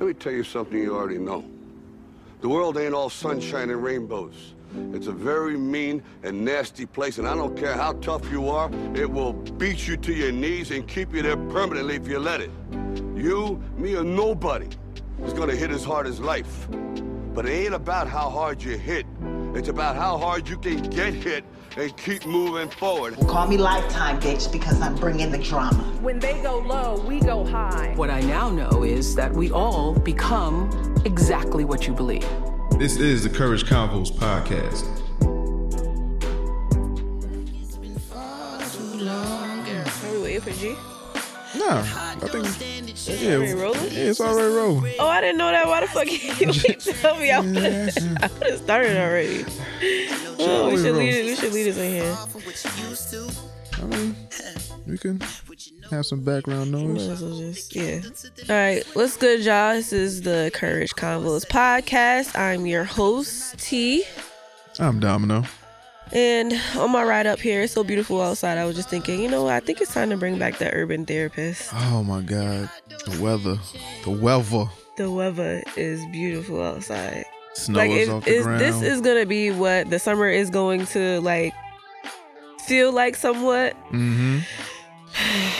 Let me tell you something you already know. The world ain't all sunshine and rainbows. It's a very mean and nasty place, and I don't care how tough you are, it will beat you to your knees and keep you there permanently if you let it. You, me, or nobody is gonna hit as hard as life. But it ain't about how hard you hit. It's about how hard you can get hit and keep moving forward. Call me Lifetime, bitch, because I'm bringing the drama. When they go low, we go high. What I now know is that we all become exactly what you believe. This is the Courage Convos podcast. Are we waiting for G? Nah, I think yeah, already rolling? yeah, it's already rolling. Oh, I didn't know that. Why the fuck you didn't tell me? I would have started already. Oh, we should lead it. We should lead us in here. I mean, we can have some background noise. just yeah. All right, what's good, y'all? This is the Courage Convos podcast. I'm your host T, I'm Domino. And on my ride up here, it's so beautiful outside. I was just thinking, you know. I think it's time to bring back the urban therapist. Oh my God, the weather, the weather. The weather is beautiful outside. Snow like is off the is, ground. this is gonna be what the summer is going to like feel like somewhat. mm-hmm.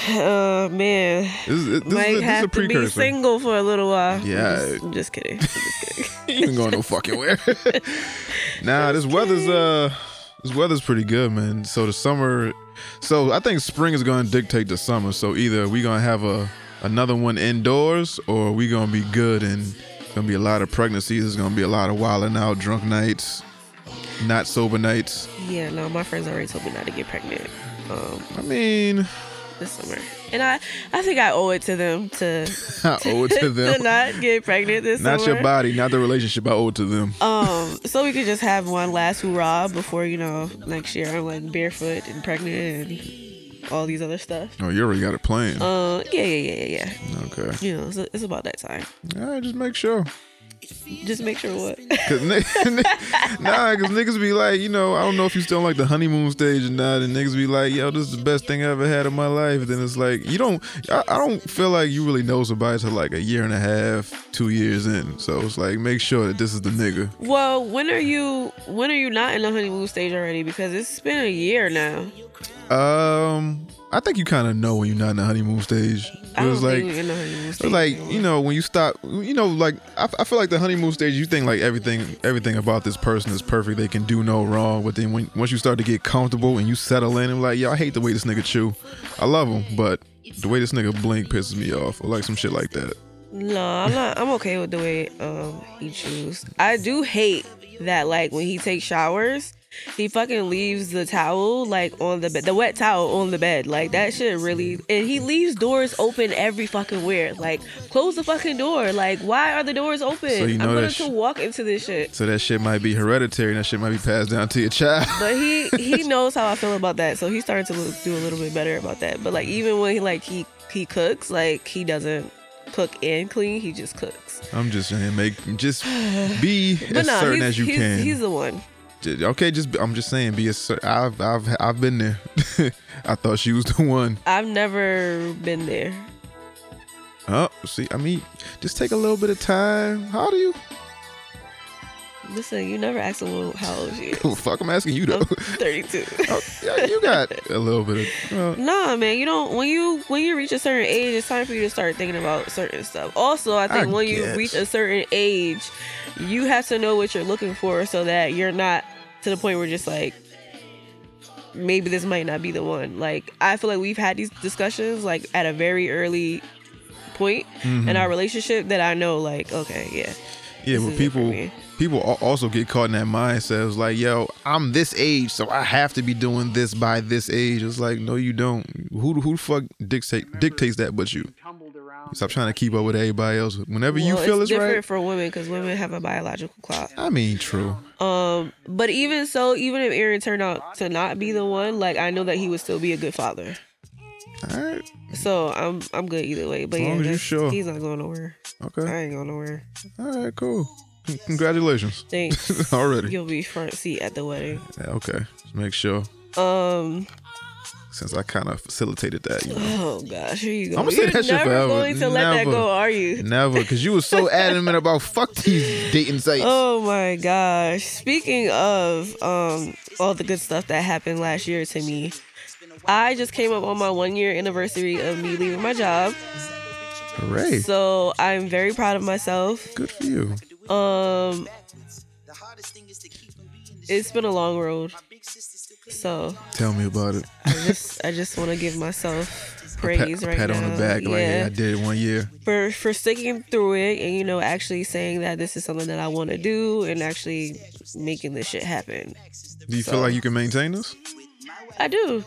Uh man, This, is- this, might is, a, this is a have to be single for a little while. Yeah. I'm just, I'm just kidding. I'm just kidding. You ain't going no fucking where. nah, this weather's uh, this weather's pretty good, man. So the summer, so I think spring is going to dictate the summer. So either we gonna have a another one indoors, or we gonna be good and gonna be a lot of pregnancies. There's gonna be a lot of wilding out, drunk nights, not sober nights. yeah, no, my friends already told me not to get pregnant um, I mean, this summer, and I, I think I owe it to them to I owe it to them. not get pregnant this Not summer. your body, not the relationship. I owe it to them. Um, so we could just have one last hurrah before you know next year I'm like barefoot and pregnant and all these other stuff. Oh, you already got it planned. Uh, yeah, yeah, yeah, yeah, yeah. Okay. You know, it's, it's about that time. All right, just make sure. Just make sure what. Cause nah, cause niggas be like, you know, I don't know if you still like the honeymoon stage or not, and niggas be like, yo, this is the best thing I ever had in my life. Then it's like, you don't, I, I don't feel like you really know somebody till like a year and a half, two years in. So it's like, make sure that this is the nigga. well, when are you? When are you not in the honeymoon stage already? Because it's been a year now. Um, I think you kind of know when you're not in the honeymoon stage. I It was like, think we're in the honeymoon It's stage. like you know when you stop you know like I, I feel like the honeymoon stage you think like everything everything about this person is perfect they can do no wrong but then when once you start to get comfortable and you settle in and like yo I hate the way this nigga chew I love him but the way this nigga blink pisses me off or like some shit like that No, I'm not. I'm okay with the way um he chews. I do hate that like when he takes showers, he fucking leaves the towel like on the bed, the wet towel on the bed. Like that shit really. And he leaves doors open every fucking where. Like close the fucking door. Like why are the doors open? So you know I'm going that to walk into this shit. so that shit might be hereditary and that shit might be passed down to your child But he he knows how I feel about that, so he's starting to look, do a little bit better about that. But like even when he like he he cooks, like he doesn't cook and clean. He just cooks. I'm just saying make just be as no, certain as you he's, can he's the one. Okay just I'm just saying be cer- I've I've I've been there I thought she was the one I've never been there. Oh, see, I mean, just take a little bit of time. How do you? Listen, you never asked a woman how old she is. Fuck, I'm asking you though. I'm 32. Oh, yeah, you got a little bit of. Uh, Nah, man, you don't. When you when you reach a certain age, it's time for you to start thinking about certain stuff. Also, I think I when you reach a certain age, you have to know what you're looking for, so that you're not to the point where just like maybe this might not be the one. Like I feel like we've had these discussions like at a very early point Mm-hmm. in our relationship that I know like okay, yeah. yeah, but is it for people. People also get caught in that mindset. It's like, yo, I'm this age, so I have to be doing this by this age. It's like, no, you don't. Who who the fuck dictate dictates that but you? Stop trying to keep up with everybody else. Whenever you feel it's right. it's different right. for women because women have a biological clock. I mean, true. Um, but even so, even if Aaron turned out to not be the one, like I know that he would still be a good father. All right. So I'm I'm good either way. But As yeah, sure. he's not going nowhere. Okay. I ain't going nowhere. All right. Cool. Con- Congratulations. Thanks. Already. You'll be front seat at the wedding. Yeah, okay. Just make sure. Um, since I kind of facilitated that. You know? Oh gosh, here you go. I'm gonna You're that shit never forever. going to let that go, are you? Never, because you were so adamant about fuck these dating sites. Oh my gosh. Speaking of um all the good stuff that happened last year to me, I just came up on my one year anniversary of me leaving my job. Hooray! So I'm very proud of myself. Good for you. Um it's been a long road. So Tell me about it. I just I just want to give myself A praise pat, right pat now. on the back, like yeah. yeah, I did it one year. for for sticking through it and you know actually saying that this is something that I want to do and actually making this shit happen. Do you So- feel like you can maintain this? I do.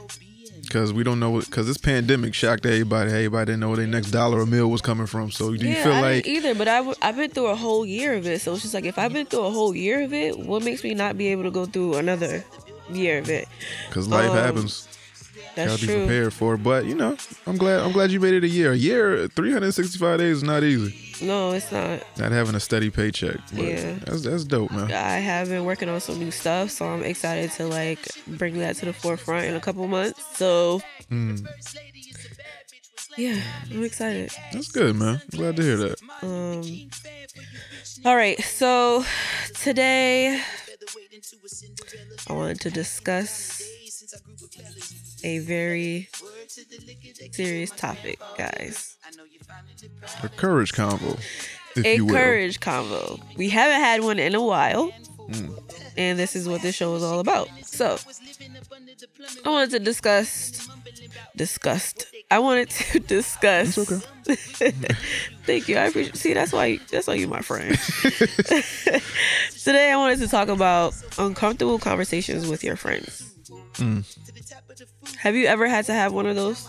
Because we don't know, because this pandemic shocked everybody. Everybody didn't know where their next dollar a meal was coming from. So do you yeah, feel I like didn't either, but I've been through a whole year of it, so it's just like if I've been through a whole year of it, what makes me not be able to go through another year of it? because life Um, happens, That's gotta be true. prepared for it. But you know, I'm glad I'm glad you made it a year. A year, 365 days is not easy. No, it's not. Not having a steady paycheck. But Yeah. that's that's dope, man. I have been working on some new stuff, so I'm excited to like bring that to the forefront in a couple months. So Mm, yeah, I'm excited. that's good, man. I'm glad to hear that. Um, all right, so today I wanted to discuss a very serious topic, guys. A courage convo, A you courage convo. We haven't had one in a while, mm. and this is what this show is all about. So, I wanted to discuss. Disgust. I wanted to discuss. It's okay. Thank you. I appreciate. See, that's why. That's why you're my friend. Today, I wanted to talk about uncomfortable conversations with your friends. Mm. Have you ever had to have one of those?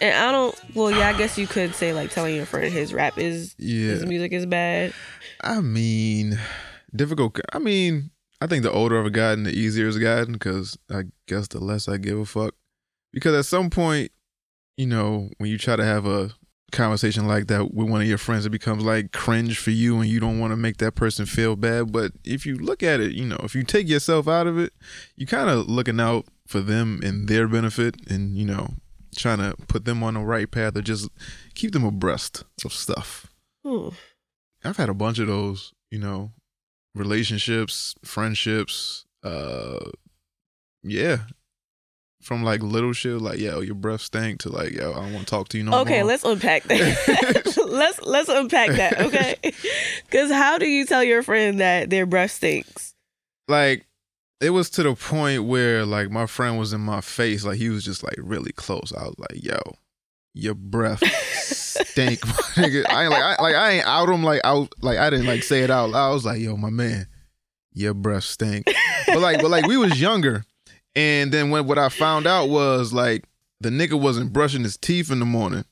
And I don't. Well, yeah, I guess you could say like telling your friend his rap is Yeah. his music is bad. I mean, difficult. I mean, I think the older I've gotten, the easier it's gotten because I guess the less I give a fuck. Because at some point, you know, when you try to have a conversation like that with one of your friends, it becomes like cringe for you and you don't want to make that person feel bad. But if you look at it, you know, if you take yourself out of it, you kind of looking out for them and their benefit and, you know, trying to put them on the right path or just keep them abreast of stuff. Hmm. I've had a bunch of those, you know, relationships, friendships, uh yeah. From like little shit like, yo, your breath stank to like, yo, I don't want to talk to you no Okay, more. Okay, let's unpack that. let's let's unpack that, okay? Because how do you tell your friend that their breath stinks? like it was to the point where like my friend was in my face, like he was just like really close. I was like, yo, your breath stink. nigga. I ain't like I like I ain't out him like out like I didn't like say it out loud. I was like, yo, my man, your breath stink. but like but like we was younger. And then when what I found out was like the nigga wasn't brushing his teeth in the morning.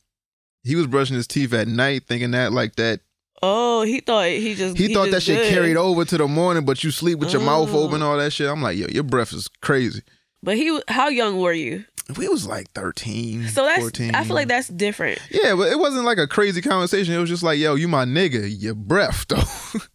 He was brushing his teeth at night, thinking that like that Oh, he thought he just he, thought that shit good. carried over to the morning, but you sleep with your mouth Oh. open, all that shit. I'm like, yo, your breath is crazy. But he, how young were you? We was like 13, So that's 14. I feel like that's different. Yeah, but it wasn't like a crazy conversation. It was just like, yo, you my nigga, your breath though.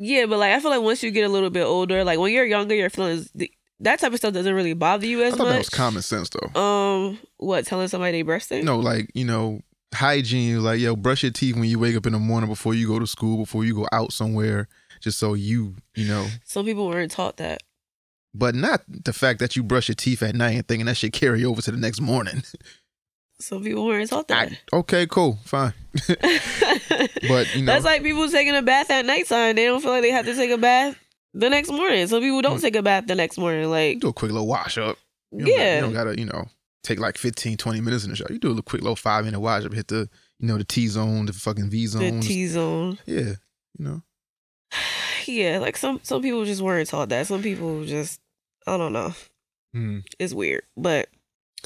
Yeah, but like I feel like once you get a little bit older, like when you're younger, your feelings that type of stuff doesn't really bother you as I thought much. that was common sense though. Um, what telling somebody they breast stink? No, like, you know, hygiene, like, yo, brush your teeth when you wake up in the morning before you go to school, before you go out somewhere, just so you, you know. Some people weren't taught that. But not the fact that you brush your teeth at night and thinking that should carry over to the next morning. Some people weren't taught that. I- okay, cool, fine. But you know, That's like people taking a bath at nighttime. They don't feel like they have to take a bath the next morning. Some people don't take a bath the next morning. Like, do a quick little wash up. You don't, yeah, you don't gotta, you know, take like 15, 20 minutes in the shower. You do a little quick little five minute wash up, hit the, you know, the T zone, the fucking V zone. the. T zone. Yeah, you know. Yeah, like some some people just weren't taught that. Some people just I don't know. Mm. It's weird, but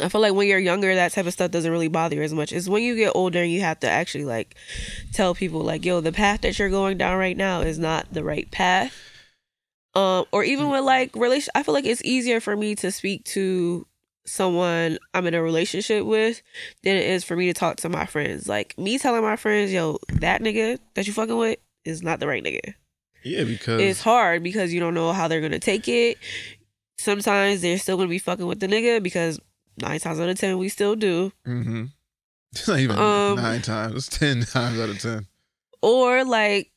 I feel like when you're younger, that type of stuff doesn't really bother you as much. It's when you get older, and you have to actually like tell people like, "Yo, the path that you're going down right now is not the right path." Um, or even with like relation, I feel like it's easier for me to speak to someone I'm in a relationship with than it is for me to talk to my friends. Like me telling my friends, "Yo, that nigga that you fucking with is not the right nigga." Yeah, because it's hard because you don't know how they're gonna take it. sometimes they're still gonna be fucking with the nigga because nine times out of ten we still do. Mm-hmm. It's not even Um, nine times. Ten times out of ten. Or like,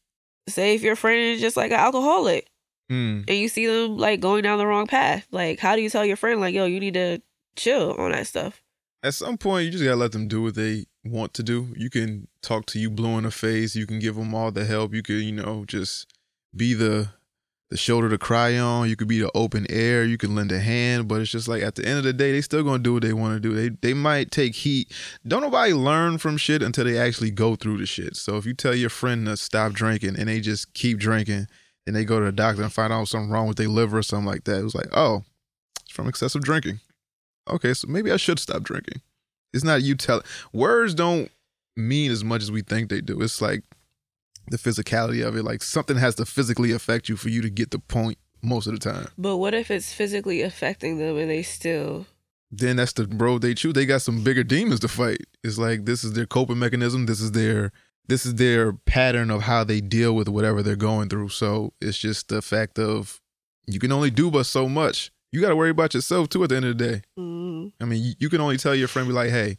say if your friend is just like an alcoholic Mm. and you see them like going down the wrong path, like how do you tell your friend like, yo, you need to chill on that stuff? At some point, you just gotta let them do what they want to do. You can talk to you blue in the face. You can give them all the help. You could, you know, just be the the shoulder to cry on. You could be the open air. You can lend a hand. But it's just like at the end of the day, they still gonna do what they want to do. They they might take heat. Don't nobody learn from shit until they actually go through the shit. So if you tell your friend to stop drinking and they just keep drinking, and they go to the doctor and find out something wrong with their liver or something like that, it was like, oh, it's from excessive drinking. Okay, so maybe I should stop drinking. It's not you tell words don't mean as much as we think they do. It's like the physicality of it. Like something has to physically affect you for you to get the point most of the time. But what if it's physically affecting them and they still Then that's the road they choose. They got some bigger demons to fight. It's like this is their coping mechanism. This is their this is their pattern of how they deal with whatever they're going through. So it's just the fact of you can only do but so much. You got to worry about yourself too at the end of the day. mm, I mean, you, you can only tell your friend, be like, hey,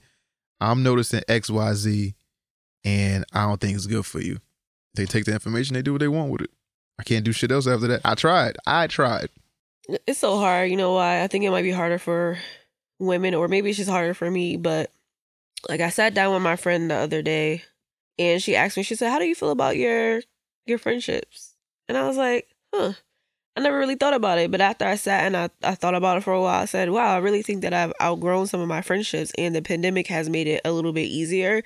I'm noticing X, Y, Z, and I don't think it's good for you. They take the information, they do what they want with it. I can't do shit else after that. I tried. I tried. it's so hard, you know why? I think it might be harder for women or maybe it's just harder for me, but like I sat down with my friend the other day and she asked me, she said, How do you feel about your your friendships? And I was like, huh. I never really thought about it, but after I sat and I, I thought about it for a while, I said, wow, I really think that I've outgrown some of my friendships and the pandemic has made it a little bit easier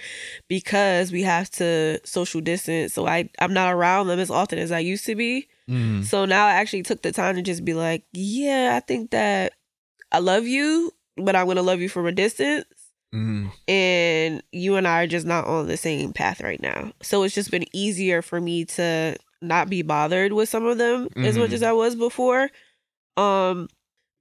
because we have to social distance. So I, I'm not around them as often as I used to be. Mm. So now I actually took the time to just be like, yeah, I think that I love you, but I'm going to love you from a distance. Mm. And you and I are just not on the same path right now. So it's just been easier for me to not be bothered with some of them as much as I was before. Um,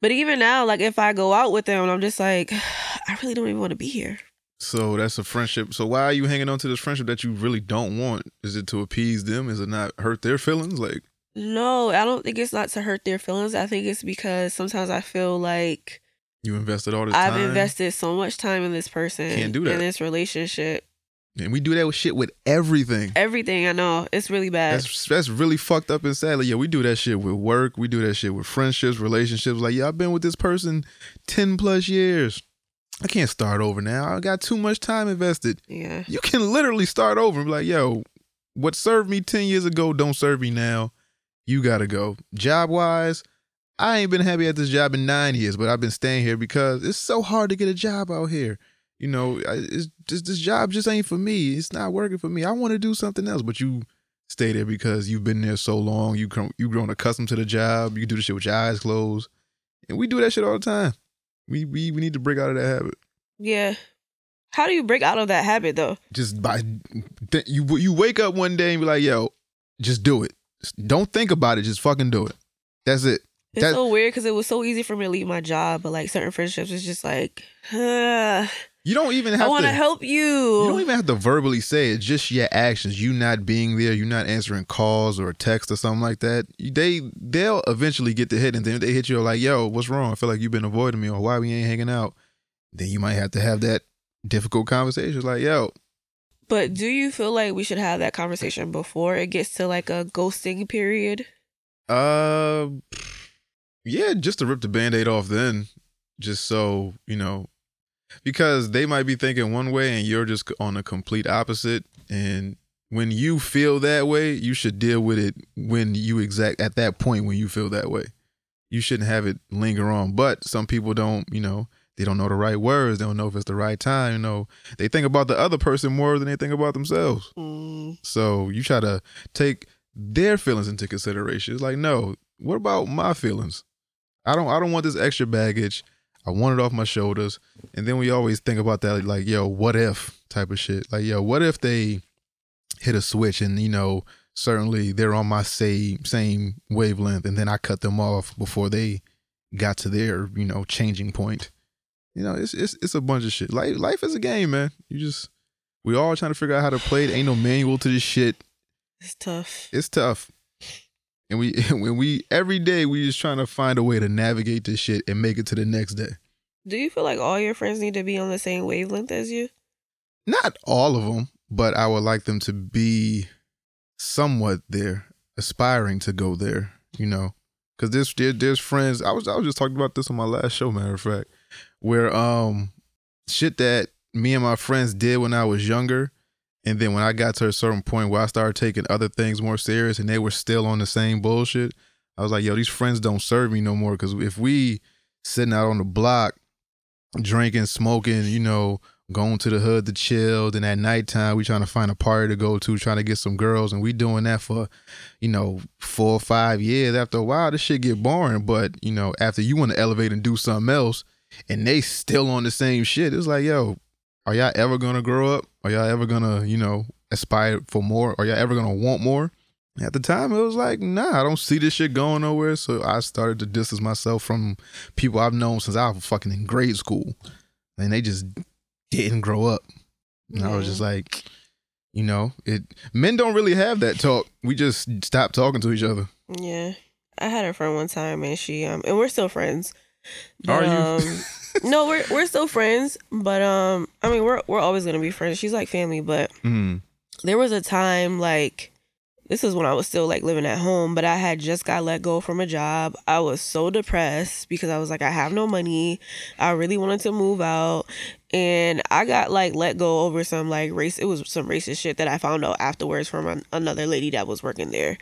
but even now, like if I go out with them, I'm just like, I really don't even want to be here. So that's a friendship. So why are you hanging on to this friendship that you really don't want? Is it to appease them? Is it not hurt their feelings? Like, No, I don't think it's not to hurt their feelings. I think it's because sometimes I feel like you invested all this I've time. invested so much time in this person, Can't do that. in this relationship, and we do that with shit with everything. everything. I know it's really bad. That's that's really fucked up and sad. Like, yeah, we do that shit with work. We do that shit with friendships, relationships. Like, yeah, I've been with this person ten plus years. I can't start over now. I got too much time invested. yeah, You can literally start over and be like, yo, what served me ten years ago don't serve me now. You gotta go. Job wise, I ain't been happy at this job in nine years, but I've been staying here because it's so hard to get a job out here. You know, it's just this job just ain't for me. It's not working for me. I want to do something else, but you stay there because you've been there so long. You come, you grown accustomed to the job. You do the shit with your eyes closed, and we do that shit all the time. We we we need to break out of that habit. yeah. How do you break out of that habit though? Just by th- you you wake up one day and be like, yo, just do it. Just don't think about it. Just fucking do it. That's it. It's so weird because it was so easy for me to leave my job, but like certain friendships, it's just like, uh, You don't even have I want to help you. You don't even have to verbally say it. Just your actions. You not being there. You not answering calls or a text or something like that. They they'll eventually get the hit, and then they hit you like, "Yo, what's wrong? I feel like you've been avoiding me, or why we ain't hanging out." Then you might have to have that difficult conversation. Like, "Yo, but do you feel like we should have that conversation before it gets to like a ghosting period? uh, yeah, just to rip the band-aid off. Then, just so you know, because they might be thinking one way and you're just on a complete opposite. And when you feel that way you should deal with it when you exact at that point when you feel that way. You shouldn't have it linger on. But some people don't you know they don't know the right words. They don't know if it's the right time you know. They think about the other person more than they think about themselves. Mm, so you try to take their feelings into consideration. It's like no what about my feelings i don't i don't want this extra baggage I want it off my shoulders. And then we always think about that, like, yo, what if type of shit. Like, yo, what if they hit a switch and, you know, certainly they're on my same same wavelength and then I cut them off before they got to their, you know, changing point. You know, it's it's it's a bunch of shit. Life life is a game, man. You just we all trying to figure out how to play it. Ain't no manual to this shit. it's tough. It's tough. And we when we every day we just trying to find a way to navigate this shit and make it to the next day. Do you feel like all your friends need to be on the same wavelength as you? Not all of them, but I would like them to be somewhat there, aspiring to go there. You know, because there's there, there's friends. I was I was just talking about this on my last show, matter of fact, where um shit that me and my friends did when I was younger. And then when I got to a certain point where I started taking other things more serious and they were still on the same bullshit, I was like, yo, these friends don't serve me no more. Cause if we sitting out on the block, drinking, smoking, you know, going to the hood to chill, then at nighttime we trying to find a party to go to, trying to get some girls, and we doing that for, you know, four or five years. After a while, this shit get boring. But, you know, after you want to elevate and do something else, and they still on the same shit, it's like, yo, are y'all ever gonna grow up? Are y'all ever gonna, you know, aspire for more? Are y'all ever gonna want more? At the time, it was like, nah, I don't see this shit going nowhere. So I started to distance myself from people I've known since I was fucking in grade school, and they just didn't grow up. And I was just like, you know, it. Men don't really have that talk. We just stop talking to each other. Yeah. I had a friend one time and she um and we're still friends. Are you? Um, no, we're we're still friends, but um I mean we're we're always gonna be friends. She's like family, but Mm. there was a time like this is when I was still like living at home, but I had just got let go from a job. I was so depressed because I was like, I have no money. I really wanted to move out. And I got like let go over some like race. It was some racist shit that I found out afterwards from an, another lady that was working there.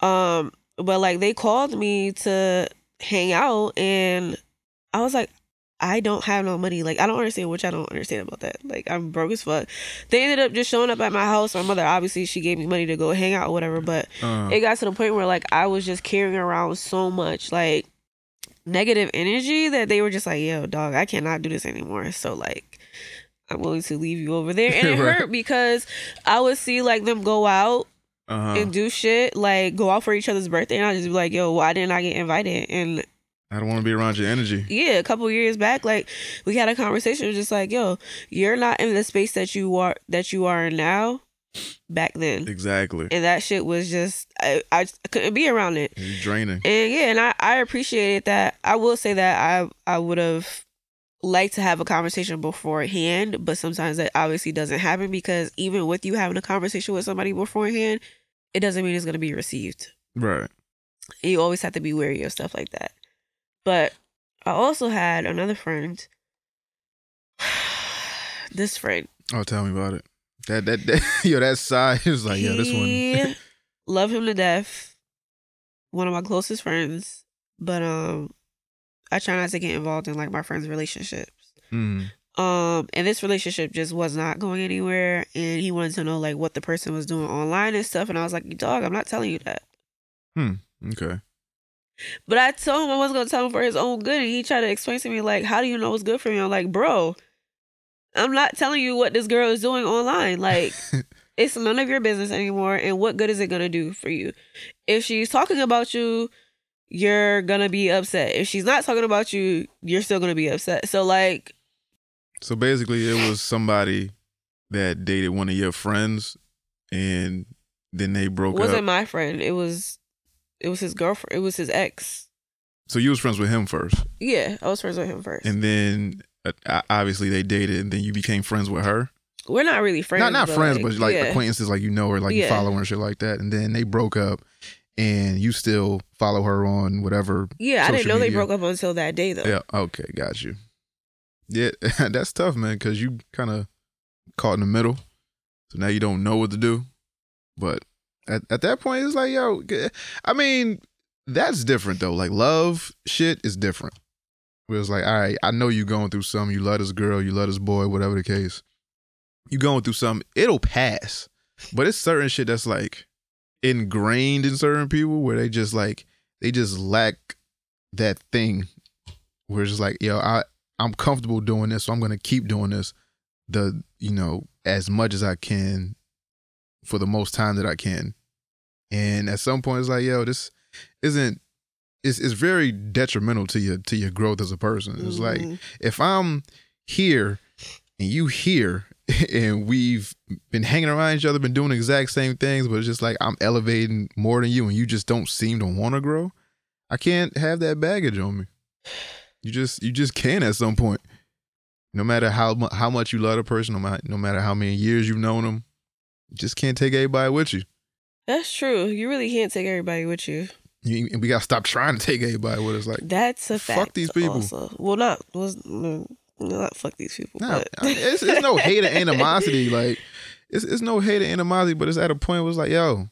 Um, but like they called me to hang out and I was like, I don't have no money. Like I don't understand which I don't understand about that. Like I'm broke as fuck. They ended up just showing up at my house. My mother obviously she gave me money to go hang out or whatever, but Uh, it got to the point where like I was just carrying around so much like negative energy that they were just like, yo, dog, I cannot do this anymore. So like I'm willing to leave you over there. And it Right. hurt because I would see like them go out uh-huh. and do shit, like go out for each other's birthday and I'd just be like, yo, why didn't I get invited? And I don't want to be around your energy. yeah, a couple years back, like we had a conversation, just like, yo, you're not in the space that you are that you are now back then. Exactly. And that shit was just I, I couldn't be around it. It's draining. And yeah, and I, I appreciated that. I will say that I I would have liked to have a conversation beforehand, but sometimes that obviously doesn't happen because even with you having a conversation with somebody beforehand, it doesn't mean it's gonna be received. Right. You always have to be wary of stuff like that. But I also had another friend. this friend. Oh, tell me about it. That that, that yo, that side is like, yo, this one. Love him to death. One of my closest friends. But um I try not to get involved in like my friends' relationships. Mm. Um and this relationship just was not going anywhere and he wanted to know like what the person was doing online and stuff and I was like, dog, I'm not telling you that. Hmm. Okay. But I told him I wasn't gonna tell him for his own good, and he tried to explain to me like, "How do you know what's good for me?" I'm like, "Bro, I'm not telling you what this girl is doing online. Like, it's none of your business anymore. And what good is it gonna do for you? If she's talking about you, you're gonna be upset. If she's not talking about you, you're still gonna be upset. So like, So basically, it was somebody that dated one of your friends, and then they broke it wasn't up. my friend. It was, it was his girlfriend. It was his ex. so you was friends with him first, Yeah, I was friends with him first. and then uh, obviously they dated, and then you became friends with her. We're not really friends. not not friends, but like yeah. acquaintances, like you know her, like you follow her and shit like that. And then they broke up, and you still follow her on whatever. Yeah, I didn't know they broke up until that day though. Yeah. Okay. Got you. Yeah, that's tough, man, because you kind of caught in the middle. So now you don't know what to do. But at, at that point, it's like, yo, I mean, that's different though. Like love shit is different. Where it's like, all right, I know you going through something. You love this girl, you love this boy, whatever the case. You going through something, it'll pass. But it's certain shit that's like ingrained in certain people where they just like they just lack that thing where it's just like, yo, I I'm comfortable doing this, so I'm gonna keep doing this the you know as much as I can for the most time that I can. And at some point, it's like, yo, this isn't. It's it's very detrimental to your to your growth as a person. It's like Mhm. if I'm here and you here and we've been hanging around each other, been doing the exact same things, but it's just like I'm elevating more than you, and you just don't seem to want to grow. I can't have that baggage on me. You just you just can at some point. No matter how how much you love a person, no matter no matter how many years you've known them, you just can't take everybody with you. That's true. You really can't take everybody with you. You- and we gotta stop trying to take everybody with us. Like, That's a fact. Fuck these people. Also. Well, not was mm, not fuck these people. nah, but I mean, it's, it's no hate or animosity. Like, it's it's no hate or animosity, but it's at a point where it's like, yo,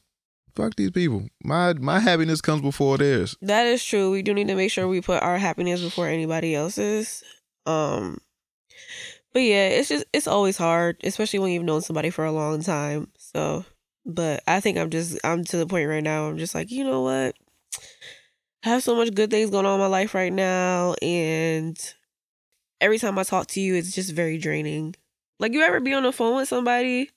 fuck these people. My my happiness comes before theirs. That is true. We do need to make sure we put our happiness before anybody else's. Um but yeah, it's just it's always hard, especially when you've known somebody for a long time. So, but I think I'm just I'm to the point right now. I'm just like, you know what? I have so much good things going on in my life right now and every time I talk to you it's just very draining. Like you ever be on the phone with somebody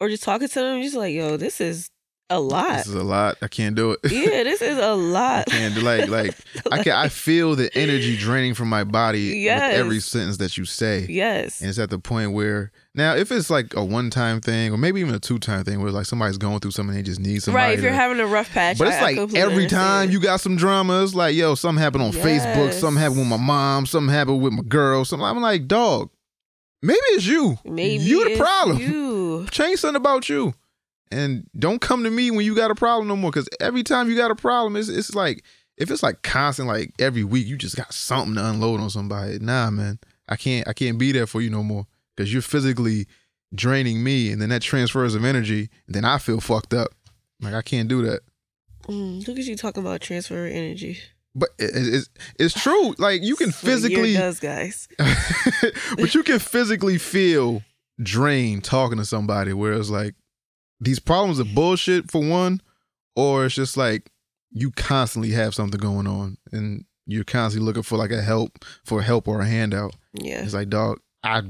or just talking to them, you're just like, yo, this is a lot. This is a lot. I can't do it. yeah, this is a lot. can't do like like I can I feel the energy draining from my body Yes. with every sentence that you say. Yes. And it's at the point where now if it's like a one time thing or maybe even a two time thing where like somebody's going through something they just need somebody. right. If you're to- having a rough patch, but it's I- like every time you got some drama, it's like, yo, something happened on Facebook, something happened with my mom, something happened with my girl, something. I'm like, dog, maybe it's you. maybe you the problem. You. Change something about you. And don't come to me when you got a problem no more. Cause every time you got a problem, it's it's like if it's like constant, like every week, you just got something to unload on somebody. Nah, man. I can't I can't be there for you no more. Cause you're physically draining me and then that transfers of energy, and then I feel fucked up. Like I can't do that. Mm, look at you talking about transfer energy. But it, it- it's it's true. Like you can That's what a year physically does, guys. but you can physically feel drained talking to somebody where it's like these problems are bullshit for one, or it's just like you constantly have something going on and you're constantly looking for like a help for help or a handout. Yeah. It's like, dog, I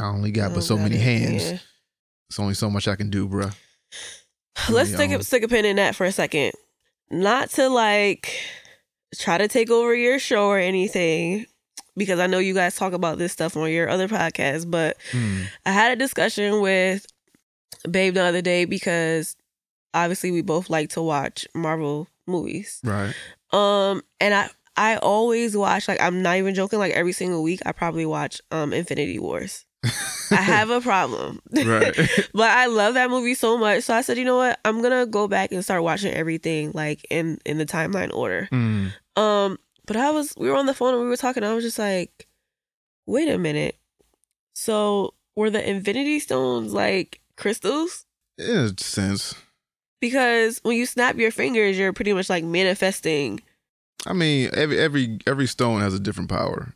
I only got Oh, but so got many hands. Yeah. It's only so much I can do, bruh. Let's stick a, stick a pin in that for a second. Not to like try to take over your show or anything, because I know you guys talk about this stuff on your other podcasts, but Hmm. I had a discussion with Babe the other day because obviously we both like to watch Marvel movies. Right. Um, and I I always watch like I'm not even joking. Like every single week, I probably watch um Infinity Wars. I have a problem, Right. but I love that movie so much. So I said, you know what? I'm gonna go back and start watching everything like in in the timeline order. Hmm. Um, but I was we were on the phone and we were talking. I was just like, wait a minute. So were the Infinity Stones like crystals? In sense. Because when you snap your fingers, you're pretty much like manifesting. I mean, every every every stone has a different power.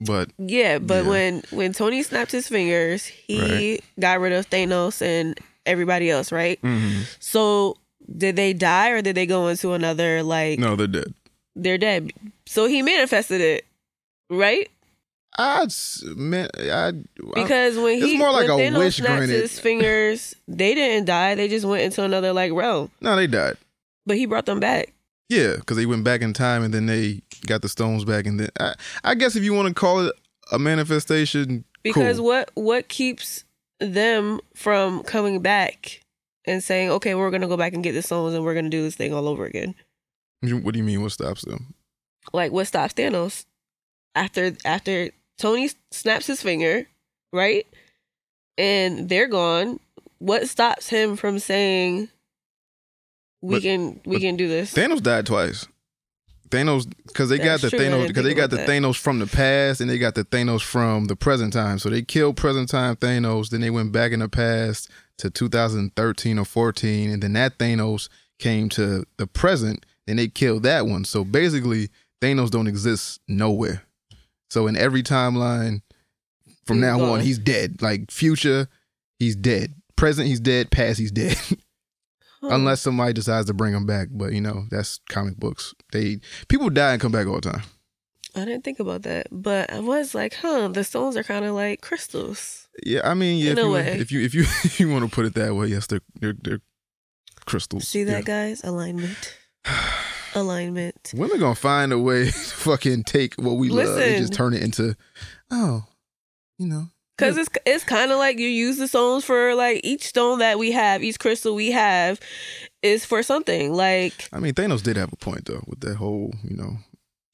But Yeah, but Yeah. when when Tony snapped his fingers, he got rid of Thanos and everybody else, right? mhm. So did they die or did they go into another like no, they're dead. they're dead? So he manifested it, right? I'd man, I Because when he more like when a Thanos wish snapped granted. his fingers, they didn't die. They just went into another like realm. no, they died. But he brought them back. Yeah, because they went back in time and then they got the stones back, and then I, I guess if you want to call it a manifestation, Because cool. what what keeps them from coming back and saying, "Okay, we're gonna go back and get the stones and we're gonna do this thing all over again"? What do you mean? What stops them? Like, what stops Thanos after after Tony snaps his finger, right? And they're gone. What stops him from saying, "We But- can we can do this"? Thanos died twice. Thanos, because they got the true, Thanos, because they got the that. Thanos from the past, and they got the Thanos from the present time. So they killed present time Thanos. Then they went back in the past to 2013 or 14, and then that Thanos came to the present. Then they killed that one. So basically, Thanos don't exist nowhere. So in every timeline, from now on, he's dead. Like future, he's dead. Present, he's dead. Past, he's dead. Unless somebody decides to bring him back, but you know that's comic books. They people die and come back all the time. I didn't think about that, but I was like, "Huh, the stones are kind of like crystals." Yeah, I mean, yeah, if you, if you if you if you want to put it that way, yes, they're they're, they're crystals. See that, Yeah. guys? Alignment. Alignment. Women gonna find a way to fucking take what we love and just turn it into, oh, you know, Cause it's it's kind of like you use the stones for like each stone that we have, each crystal we have, is for something. Like I mean, Thanos did have a point though with that whole, you know,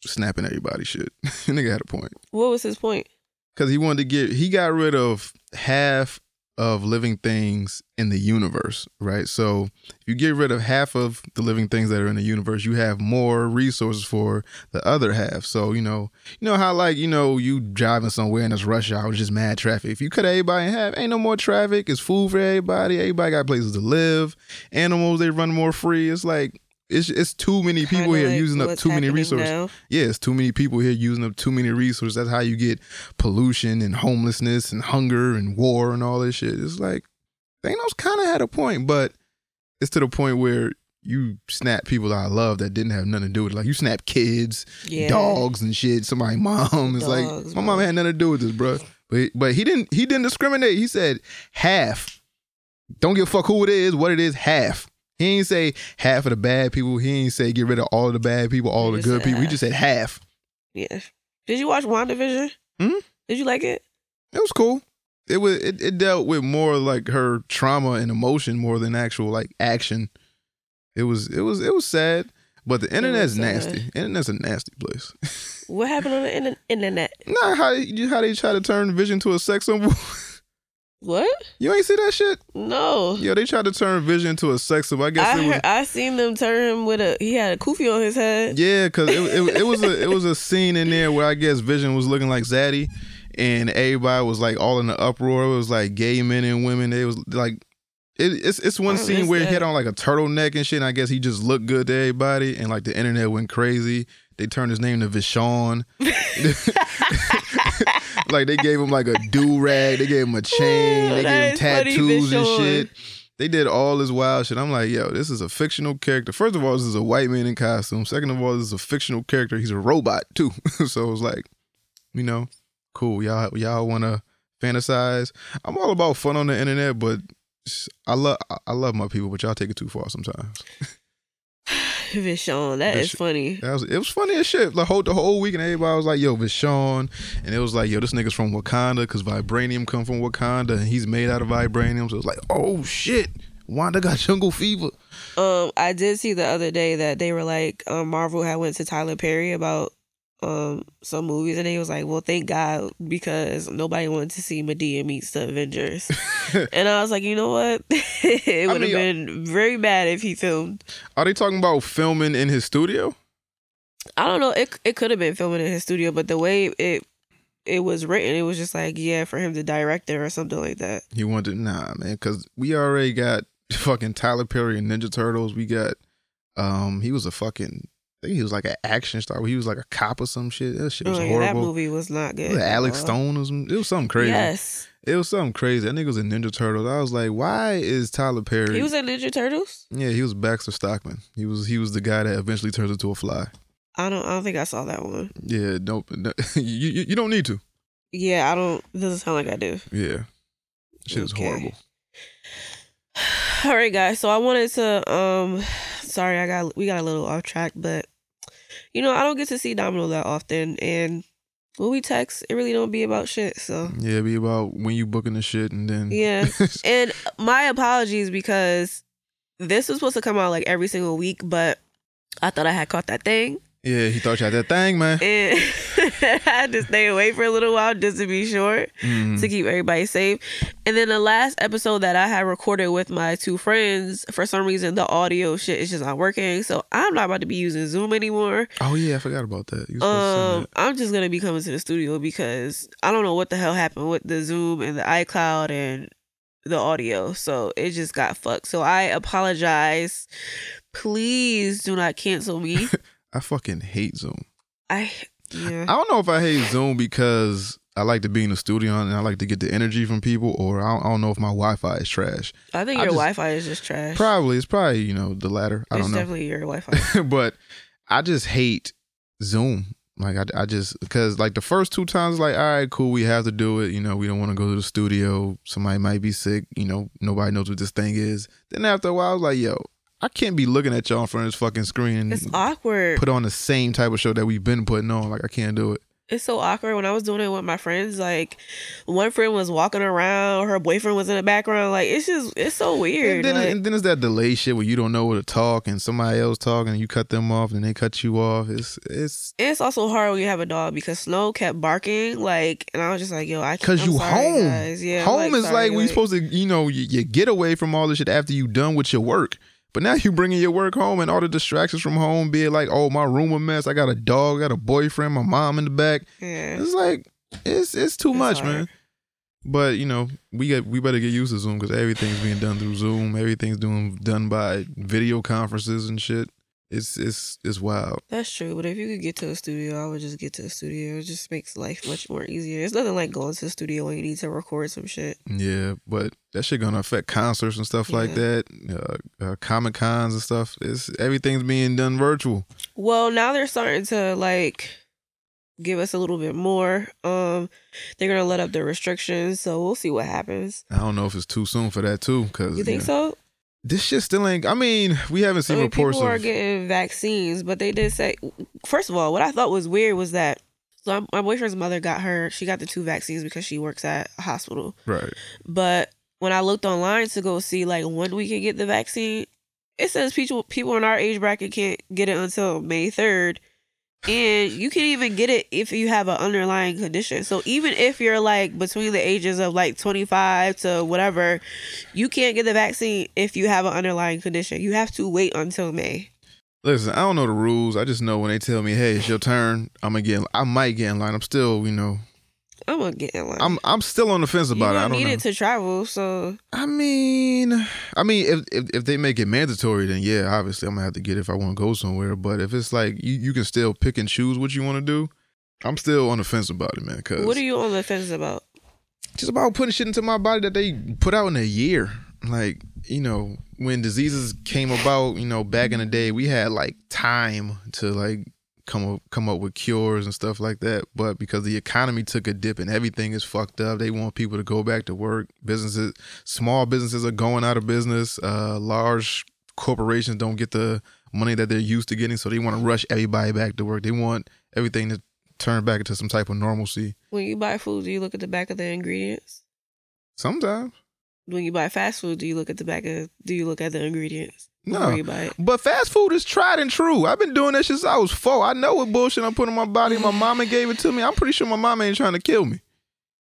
snapping everybody shit. Nigga had a point what was his point? because he wanted to get he got rid of half of living things in the universe, right? So if you get rid of half of the living things that are in the universe, you have more resources for the other half. So you know, you know how like you know you driving somewhere and it's rush hour, just mad traffic. If you cut everybody in half, ain't no more traffic. It's food for everybody. Everybody got places to live. Animals they run more free. It's like. It's, it's too many people Kinda here like using up too many resources. now. Yeah, it's too many people here using up too many resources. That's how you get pollution and homelessness and hunger and war and all this shit. It's like Thanos kind of had a point, but it's to the point where you snap people that I love that didn't have nothing to do with it. Like you snap kids, Yeah. dogs and shit. Somebody mom is like, my mom had nothing to do with this, bro. But but he didn't he didn't discriminate. He said half. Don't give a fuck who it is, what it is, half. He ain't say half of the bad people. He ain't say get rid of all of the bad people, all He the good people. He just said half. Yeah. Did you watch WandaVision? Hmm? Did you like it? It was cool. It was it, it dealt with more like her trauma and emotion more than actual like action. It was it was it was sad, but the internet's nasty. Internet's a nasty place. What happened on the inter- internet? nah, how you how they try to turn Vision to a sex symbol? What? you ain't see that shit? No. Yo, they tried to turn Vision to a sex symbol. I guess I it was heard, I seen them turn him with a he had a kufi on his head. Yeah, because it, it, it was a it was a scene in there where I guess Vision was looking like Zaddy, and everybody was like all in the uproar. It was like gay men and women. They was like. It, it's it's one scene where he had on like a turtleneck and shit. And I guess he just looked good to everybody, and like the internet went crazy. They turned his name to Vishon. like they gave him like a do rag. They gave him a chain. They gave him tattoos and shit. They did all this wild shit. I'm like, yo, this is a fictional character. First of all, this is a white man in costume. Second of all, this is a fictional character. He's a robot too. so it's like, you know, cool. Y'all y'all want to fantasize? I'm all about fun on the internet, but I love I love my people, but y'all take it too far sometimes. Vishon, that is Vish- funny. That was it was funny as shit. The whole the whole week and everybody was like, "Yo, Vishon," and it was like, "Yo, this nigga's from Wakanda because vibranium come from Wakanda and he's made out of vibranium." So it was like, "Oh shit, Wanda got jungle fever." Um, I did see the other day that they were like, um, Marvel had went to Tyler Perry about um some movies, and he was like, "Well, thank God because nobody wanted to see Madea meets the Avengers." and I was like, you know what? it would have mean, been very bad if he filmed. Are they talking about filming in his studio? I don't know. It it could have been filming in his studio, but the way it it was written, it was just like, yeah, for him to direct it or something like that. He wanted nah, man, because we already got fucking Tyler Perry and Ninja Turtles. We got um, he was a fucking. I think he was like an action star. He was like a cop or some shit. That shit was Oh, yeah, that movie was not good. Was Alex. Stone or some, it was something crazy. Yes, It was something crazy. That nigga was in Ninja Turtles. I was like, why is Tyler Perry? he was in Ninja Turtles. yeah, he was Baxter Stockman. He was he was the guy that eventually turns into a fly. I don't. I don't think I saw that one. Yeah, nope. No, you, you you don't need to. Yeah, I don't. It doesn't sound like I do. Yeah, shit Okay. horrible. All right, guys. So I wanted to. Um, sorry, I got we got a little off track, but you know I don't get to see Domino that often, and when we text, it really don't be about shit. So Yeah, be about when you booking the shit and then yeah, and my apologies because this was supposed to come out like every single week, but I thought I had caught that thing, yeah, he thought you had that thing, man. and I had to stay away for a little while just to be sure. Mhm. to keep everybody safe. And then the last episode that I had recorded with my two friends, for some reason the audio shit is just not working. So I'm not about to be using Zoom anymore. Oh yeah, I forgot about that. You was supposed Um, I'm just gonna be coming to the studio because I don't know what the hell happened with the Zoom and the iCloud and the audio. So it just got fucked. So I apologize. Please do not cancel me. I fucking hate Zoom. I yeah. I don't know if I hate Zoom because I like to be in the studio and I like to get the energy from people, or I don't, I don't know if my Wi-Fi is trash. I think I your just- Wi-Fi is just trash. Probably it's probably you know the latter. I it's don't know. definitely your Wi-Fi. but I just hate Zoom. Like I, I just because like the first two times, like all right, cool, we have to do it. You know, we don't want to go to the studio. Somebody might be sick. You know, nobody knows what this thing is. Then after a while, I was like, yo, I can't be looking at y'all in front of this fucking screen It's awkward. put on the same type of show that we've been putting on. Like I can't do it. It's so awkward when I was doing it with my friends. Like, one friend was walking around, her boyfriend was in the background. Like, it's just, it's so weird. And then, like- and then it's that delay shit where you don't know what to talk and somebody else talking and you cut them off and they cut you off. It's it's it's also hard when you have a dog because Snow kept barking. Like, and I was just like, yo, I can't. because you sorry, home. guys. Yeah, home is sorry, like we're supposed to, you know, you, you get away from all this shit after you done with your work. But now you bringing your work home and all the distractions from home, be it like, oh, my room a mess. I got a dog, I got a boyfriend, my mom in the back. Yeah. It's like it's it's too It's much, hard. man. But you know, we get we better get used to Zoom because everything's being done through Zoom. Everything's doing done by video conferences and shit. It's it's it's wild. That's true, but if you could get to a studio, I would just get to a studio. It just makes life much more easier. It's nothing like going to the studio when you need to record some shit. Yeah, but that shit gonna affect concerts and stuff like that. Uh, uh, Comic cons and stuff. It's everything's being done virtual. Well, now they're starting to like give us a little bit more. Um, they're gonna let up the restrictions, so we'll see what happens. I don't know if it's too soon for that too. Cause You think know, so? This shit still ain't. I mean, we haven't I seen mean, reports people are getting vaccines, but they did say. First of all, what I thought was weird was that so my boyfriend's mother got her. She got the two vaccines because she works at a hospital. right. But when I looked online to go see like when we can get the vaccine, it says people people in our age bracket can't get it until May third. And you can even get it if you have an underlying condition. So even if you're like between the ages of like 25 to whatever, you can't get the vaccine if you have an underlying condition. You have to wait until May. Listen, I don't know the rules. I just know when they tell me, "Hey, it's your turn," I'm gonna get. I might get in line. I'm still, you know, I'm gonna get in line. I'm I'm still on the fence you about it. I don't don't need know. it to travel, so I mean, I mean, if, if if they make it mandatory, then yeah, obviously I'm gonna have to get it if I want to go somewhere. But if it's like you, you can still pick and choose what you want to do, I'm still on the fence about it, man. Cause what are you on the fence about? just about putting shit into my body that they put out in a year. Like, you know, when diseases came about, you know, back in the day, we had like time to like come up come up with cures and stuff like that. But because the economy took a dip and everything is fucked up, they want people to go back to work. Businesses, small businesses are going out of business. Uh, large corporations don't get the money that they're used to getting, so they want to rush everybody back to work. They want everything to turn back into some type of normalcy. When you buy food, do you look at the back of the ingredients? Sometimes. when you buy fast food, do you look at the back of do you look at the ingredients No. before you buy it? But fast food is tried and true. I've been doing that since I was four. I know what bullshit I'm putting in my body. My mama gave it to me. I'm pretty sure my mama ain't trying to kill me.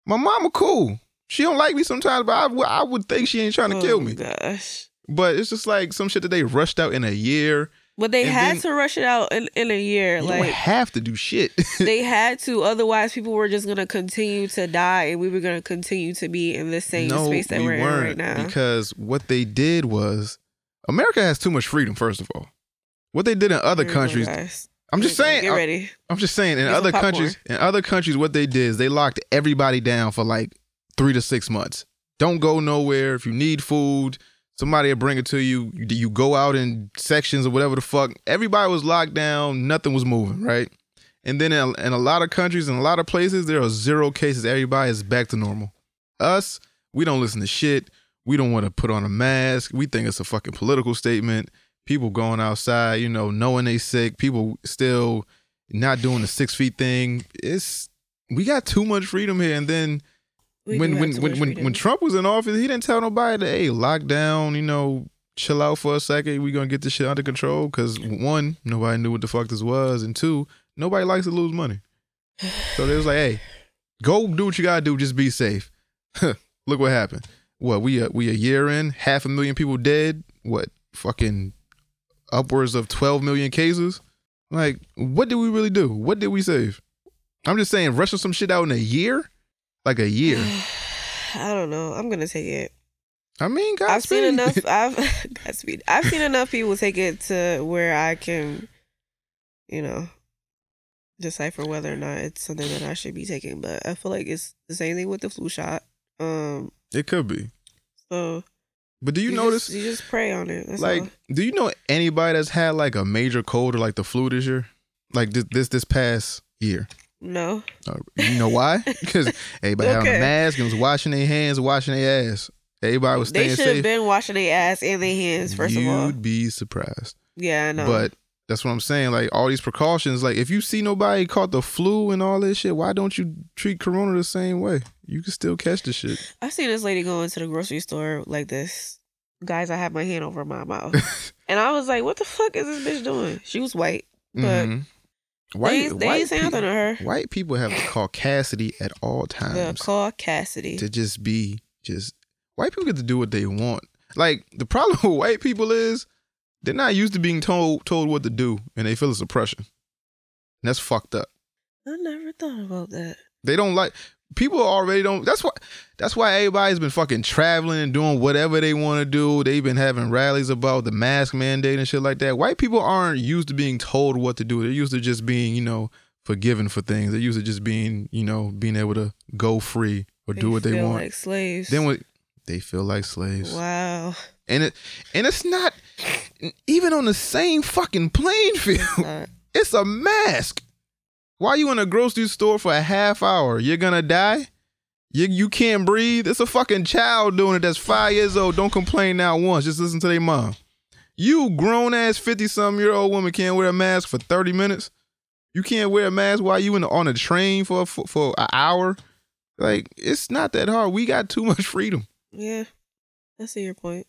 My mama cool. She don't like me sometimes, but I, would- I would think she ain't trying to kill Oh, me. Gosh. But it's just like some shit that they rushed out in a year. But they had then- to rush it out in, in a year. You like have to do shit. they had to, otherwise people were just gonna continue to die and we were gonna continue to be in the same no, space that we we're in right now. because what they did was America has too much freedom. First of all, what they did in other Here we go, countries. guys. I'm just saying. Get I'm- ready. I'm just saying, in Get other countries, in other countries, what they did is they locked everybody down for like three to six months. Don't go nowhere. If you need food, somebody will bring it to you. You, go out in sections or whatever the fuck. Everybody was locked down. Nothing was moving, right? And then in, in a lot of countries, in a lot of places, there are zero cases. Everybody is back to normal. Us, we don't listen to shit. We don't want to put on a mask. We think it's a fucking political statement. People going outside, you know, knowing they sick. People still not doing the six feet thing. It's we got too much freedom here. And then We when when when when, when Trump was in office, he didn't tell nobody that hey, lock down, you know, chill out for a second. We gonna get this shit under control. Cause one, nobody knew what the fuck this was, and two, nobody likes to lose money. So they was like, hey, go do what you gotta do, just be safe. Look what happened. What we a, we a year in, half a million people dead. What fucking upwards of twelve million cases. Like, what did we really do? What did we save? I'm just saying, rushing some shit out in a year, like a year. I don't know. I'm gonna take it. I mean, Godspeed. I've seen enough. I've Godspeed. I've seen enough people take it to where I can, you know, decipher whether or not it's something that I should be taking. But I feel like it's the same thing with the flu shot. Um, it could be, so but do you, just- notice? you just pray on it. That's like, all. do you know anybody that's had like a major cold or like the flu this year? Like this this, this past year. no. Uh, you know why? Because everybody had on a mask and was washing their hands, washing their ass. Everybody was staying They should have been washing their ass and their hands first You'd of all. You'd be surprised. Yeah, I know. But That's what I'm saying. Like all these precautions. Like if you see nobody caught the flu and all this shit, why don't you treat corona the same way? You can still catch the shit. I seen this lady going to the grocery store like this. Guys, I have my hand over my mouth. and I was like, what the fuck is this bitch doing? She was white. But Mhm. they, ain't- they ain't saying nothing to her. White people have the caucasity at all times The Cassidy. to just be just. White people get to do what they want. Like the problem with white people is they're not used to being told told what to do, and they feel it's oppression. And that's fucked up. I never thought about that. They don't like people already don't. That's why. That's why everybody's been fucking traveling and doing whatever they want to do. They've been having rallies about the mask mandate and shit like that. White people aren't used to being told what to do. They're used to just being, you know, forgiven for things. They're used to just being, you know, being able to go free or do what they want. They feel like slaves. then what? They feel like slaves. wow. And it and it's not even on the same fucking playing field. It's a mask. Why you in a grocery store for a half hour? You're gonna die? You you can't breathe? It's a fucking child doing it that's five years old. Don't complain now once. Just listen to their mom. You grown ass 50 some year old woman can't wear a mask for 30 minutes. You can't wear a mask while you in the, on a train for, for for an hour. Like it's not that hard. We got too much freedom. yeah. I see your point.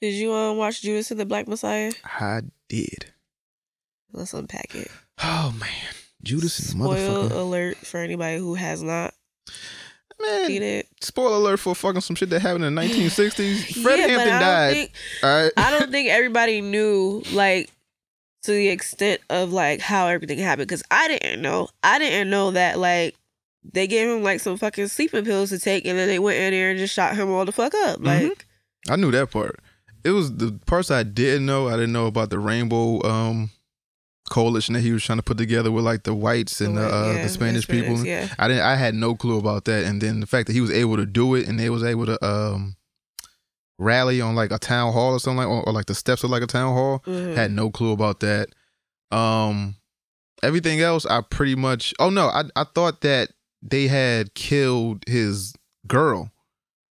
Did you um watch Judas and the Black Messiah? I did. Let's unpack it. Oh man, Judas and the Spoil motherfucker. alert for anybody who has not Man, seen it. spoiler alert for fucking some shit that happened in the 1960s. Fred yeah, but Hampton I died. think all right. I don't think everybody knew like to the extent of like how everything happened because I didn't know. I didn't know that like they gave him like some fucking sleeping pills to take and then they went in there and just shot him all the fuck up. Mhm. Like I knew that part. It was the parts I didn't know. I didn't know about the rainbow um coalition that he was trying to put together with like the whites and the, uh, yeah, the Spanish people. Yeah. I didn't. I had no clue about that. And then the fact that he was able to do it and they was able to um rally on like a town hall or something like or, or like the steps of like a town hall. Mhm. Had no clue about that. Um, everything else I pretty much. Oh no, I I thought that they had killed his girl.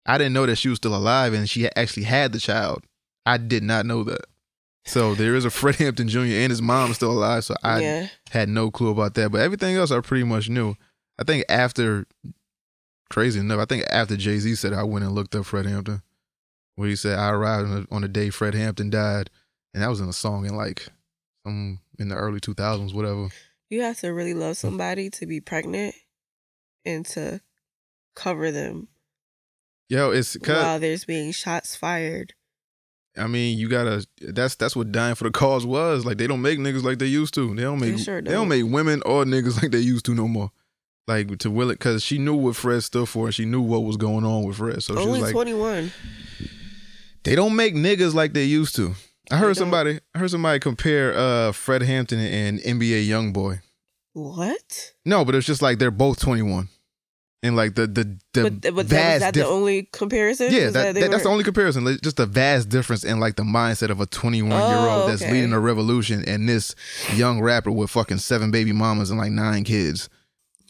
I didn't know that she was still alive and she actually had the child. I did not know that. So there is a Fred Hampton Jr. and his mom still alive. So I yeah. had no clue about that. But everything else I pretty much knew. I think after, crazy enough, I think after Jay Z said, I went and looked up Fred Hampton. Where he said, I arrived on the, on the day Fred Hampton died. And that was in a song in like some in the early 2000s, whatever. You have to really love somebody to be pregnant and to cover them Yo, it's cause while there's being shots fired. I mean, you gotta. That's that's what dying for the cause was. Like they don't make niggas like they used to. They don't They make. sure They don't make women or niggas like they used to no more. Like to will it because she knew what Fred stood for and she knew what was going on with Fred. So she Only was like, 21. they don't make niggas like they used to. I heard somebody. I heard somebody compare uh Fred Hampton and NBA YoungBoy. What? No, but it's just like they're both twenty one, and like the the the but but that, was vast that the only comparison? Yeah, that, they that- that's the only comparison. Like, Just a vast difference in like the mindset of a 21 year old that's okay. leading a revolution and this young rapper with fucking seven baby mamas and like nine kids.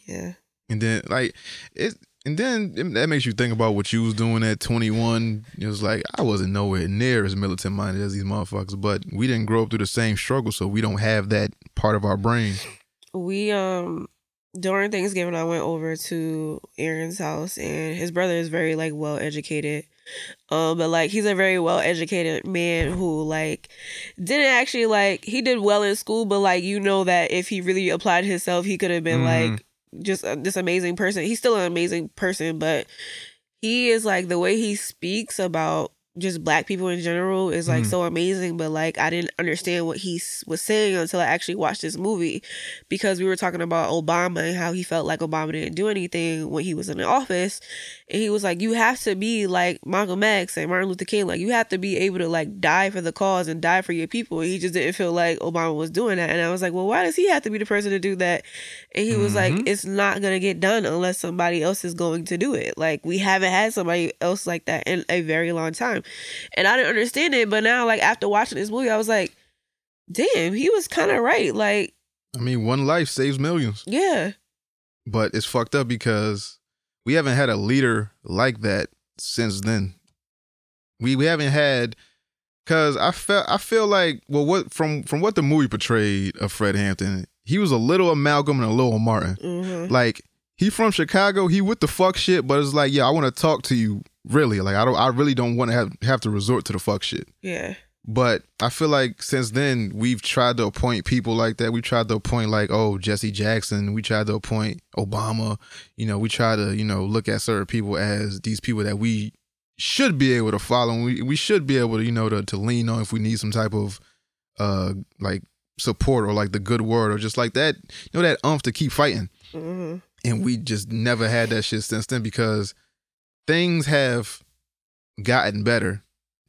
Yeah. And then like it, and then it- that makes you think about what you was doing at 21. It was like I wasn't nowhere near as militant minded as these motherfuckers, but we didn't grow up through the same struggle, so we don't have that part of our brain. We um during Thanksgiving I went over to Aaron's house and his brother is very like well educated. Um but like he's a very well educated man who like didn't actually like he did well in school but like you know that if he really applied himself he could have been Mhm. like just a, this amazing person. He's still an amazing person but he is like the way he speaks about just black people in general is like Mhm. so amazing but like i didn't understand what he was saying until i actually watched this movie because we were talking about obama and how he felt like obama didn't do anything when he was in the office. And he was like you have to be like malcolm x and martin luther king. Like you have to be able to like die for the cause and die for your people. And he just didn't feel like obama was doing that. And i was like well why does he have to be the person to do that? And he was like Mhm. it's not gonna get done unless somebody else is going to do it. Like we haven't had somebody else like that in a very long time and i didn't understand it but now like after watching this movie i was like damn he was kind of right like I mean, one life saves millions. yeah but it's fucked up because we haven't had a leader like that since then. We we haven't had Cause I felt I feel like well what from from what the movie portrayed of Fred Hampton, he was a little Malcolm and a little Martin. Mm-hmm. Like he from Chicago, he with the fuck shit, but it's like, yeah, I want to talk to you really. Like I don't I really don't want to have have to resort to the fuck shit. Yeah. But I feel like since then we've tried to appoint people like that. We tried to appoint like oh Jesse Jackson. We tried to appoint Obama. You know, we try to you know look at certain people as these people that we should be able to follow. And we we should be able to you know to to lean on if we need some type of uh like support or like the good word or just like that you know that umph to keep fighting. hmm And we just never had that shit since then because things have gotten better.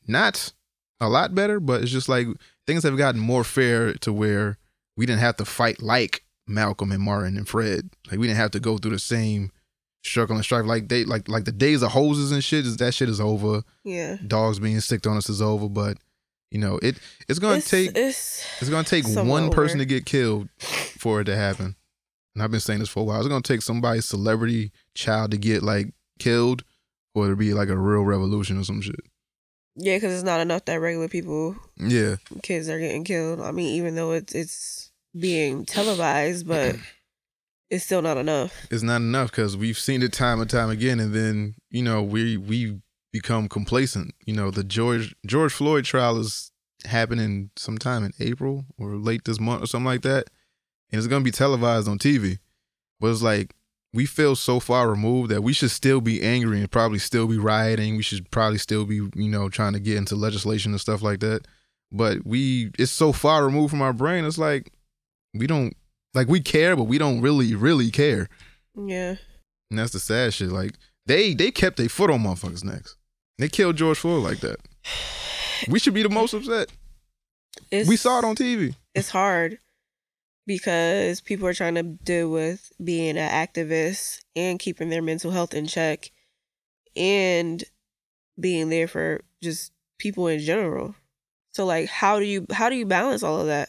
Not a lot better, but it's just like things have gotten more fair to where we didn't have to fight like Malcolm and Martin and Fred. Like we didn't have to go through the same struggle and strife. Like they like like the days of hoses and shit is that shit is over. Yeah. Dogs being sicked on us is over. But you know it it's gonna It's, take it's it's gonna take one person over. to get killed for it to happen. And I've been saying this for a while. It's gonna take somebody's celebrity child to get like killed for it be like a real revolution or some shit. yeah, because it's not enough that regular people, Yeah. kids are getting killed. I mean, even though it's it's being televised, but it's still not enough. It's not enough because we've seen it time and time again, and then you know we we become complacent. You know the George George Floyd trial is happening sometime in April or late this month or something like that, and it's gonna be televised on TV. But it's like we feel so far removed that we should still be angry and probably still be rioting. We should probably still be you know trying to get into legislation and stuff like that. But we it's so far removed from our brain. It's like we don't like we care, but we don't really really care. Yeah. And that's the sad shit. Like they they kept their foot on motherfuckers' necks. They killed George Floyd like that. We should be the most upset. It's, We saw it on TV. It's hard because people are trying to deal with being an activist and keeping their mental health in check and being there for just people in general. So like how do you how do you balance all of that?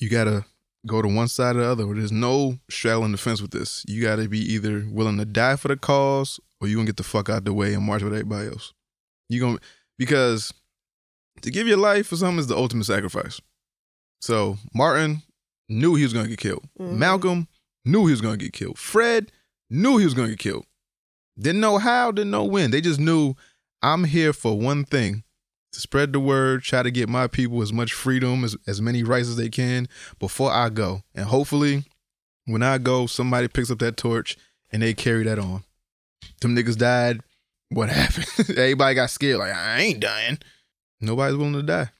You gotta go to one side or the other. There's no straddling the fence with this. You gotta be either willing to die for the cause or you gonna get the fuck out the way and march with everybody else. You gonna because to give your life for something is the ultimate sacrifice. So Martin knew he was gonna get killed. Mhm. Malcolm knew he was gonna get killed. Fred knew he was gonna get killed. Didn't know how, didn't know when. They just knew I'm here for one thing. To spread the word, try to get my people as much freedom, as, as many rights as they can before I go. And hopefully, when I go, somebody picks up that torch and they carry that on. Them niggas died. What happened? Everybody got scared. Like, I ain't dying. Nobody's willing to die.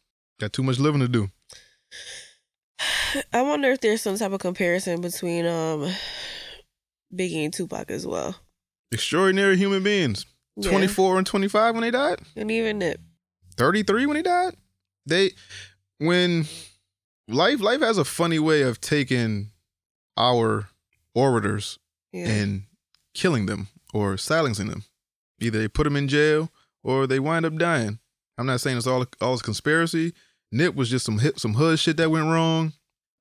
Got too much living to do. I wonder if there's some type of comparison between um Biggie and Tupac as well. Extraordinary human beings. Yeah. 24 and 25 when they died. And even Nip. 33 when he died. They when life life has a funny way of taking our orators Yeah. and killing them or silencing them. Either they put them in jail or they wind up dying. I'm not saying it's all all is conspiracy. Nip was just some hip, some hood shit that went wrong.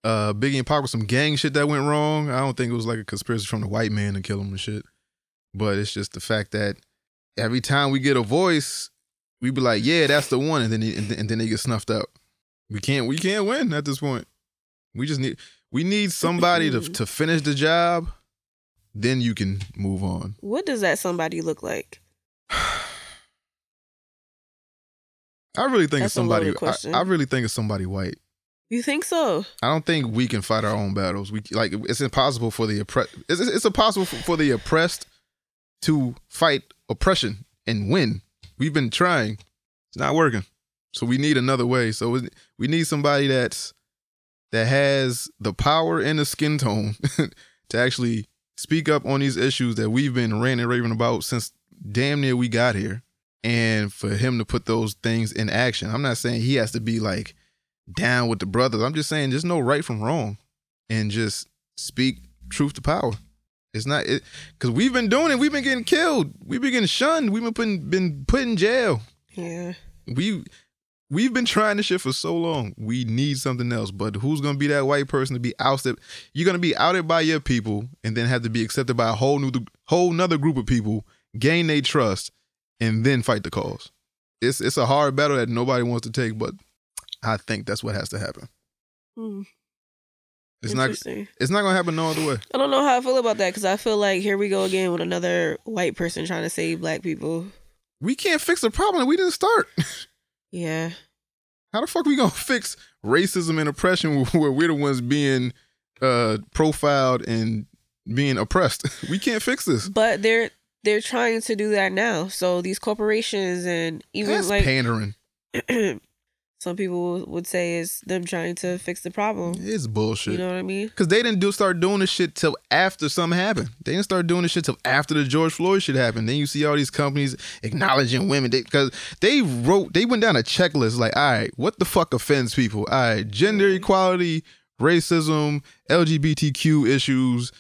Uh, Biggie and Pac was some gang shit that went wrong. I don't think it was like a conspiracy from the white man to kill him and shit. But it's just the fact that every time we get a voice, we be like, "Yeah, that's the one," and then and then, and then they get snuffed out. We can't we can't win at this point. We just need we need somebody to to finish the job. Then you can move on. What does that somebody look like? I really think it's That's loaded somebody. I, I really think it's somebody white. You think so? I don't think we can fight our own battles. We like it's impossible for the oppressed. It's, it's impossible for, for the oppressed to fight oppression and win. We've been trying. It's not working. So we need another way. So we- we need somebody that's that has the power and the skin tone to actually speak up on these issues that we've been ranting and raving about since damn near we got here. And for him to put those things in action. I'm not saying he has to be like down with the brothers. I'm just saying just know right from wrong and just speak truth to power. It's not it because we've been doing it. We've been getting killed. We've been getting shunned. We've been putting, been put in jail. Yeah. We we've been trying this shit for so long. We need something else. But who's gonna be that white person to be ousted? You're gonna be outed by your people and then have to be accepted by a whole new whole nother group of people, gain their trust, and then fight the cause. it's it's a hard battle that nobody wants to take, but I think that's what has to happen. Hmm. It's not it's not gonna happen no other way. I don't know how I feel about that because I feel like here we go again with another white person trying to save black people. We can't fix the problem that we didn't start. Yeah. How the fuck we gonna fix racism and oppression where we're the ones being uh profiled and being oppressed? We can't fix this. But they're they're trying to do that now. So these corporations and even That's like pandering. some people would say is them trying to fix the problem. It's bullshit. You know what I mean? Cause they didn't do start doing this shit till after something happened. They didn't start doing this shit till after the George Floyd shit happened. Then you see all these companies acknowledging women. They, Cause they wrote, they went down a checklist like, all right, what the fuck offends people? All right, gender equality, racism, LGBTQ issues,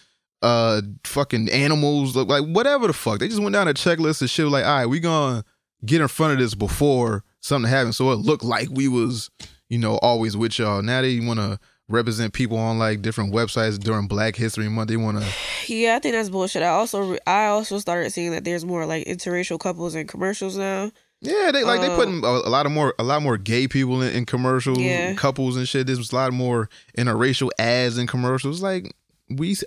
uh, fucking animals, like, like whatever the fuck. They just went down a checklist of shit like, all right, we gonna get in front of this before something happened, so it looked like we was, you know, always with y'all. Now they want to represent people on like different websites during Black History Month. They want to. Yeah, I think that's bullshit. I also I also started seeing that there's more like interracial couples in commercials now. Yeah, they like they putting a, a lot of more a lot more gay people in, in commercials, Yeah. couples and shit. There's a lot more interracial ads in commercials. Like we,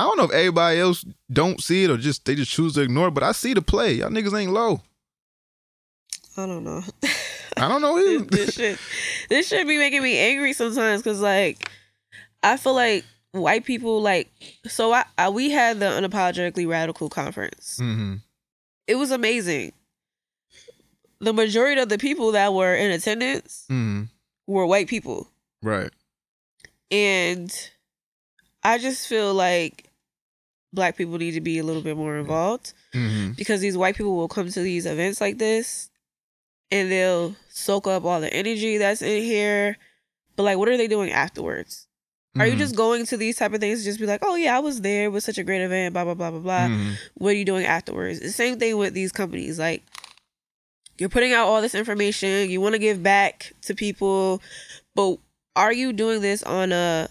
I don't know if everybody else don't see it or just they just choose to ignore it. But I see the play. Y'all niggas ain't low. I don't know. I don't know this, either. this shit this shit be making me angry sometimes because like I feel like white people like so I, I we had the unapologetically radical conference. hmm It was amazing. The majority of the people that were in attendance hmm were white people. Right. And I just feel like black people need to be a little bit more involved hmm because these white people will come to these events like this and they'll soak up all the energy that's in here. But like what are they doing afterwards? Are you Mhm. just going to these type of things to just be like, oh yeah, I was there, it was such a great event, blah blah blah blah blah. Mhm. What are you doing afterwards? The same thing with these companies. Like you're putting out all this information, you want to give back to people, but are you doing this on a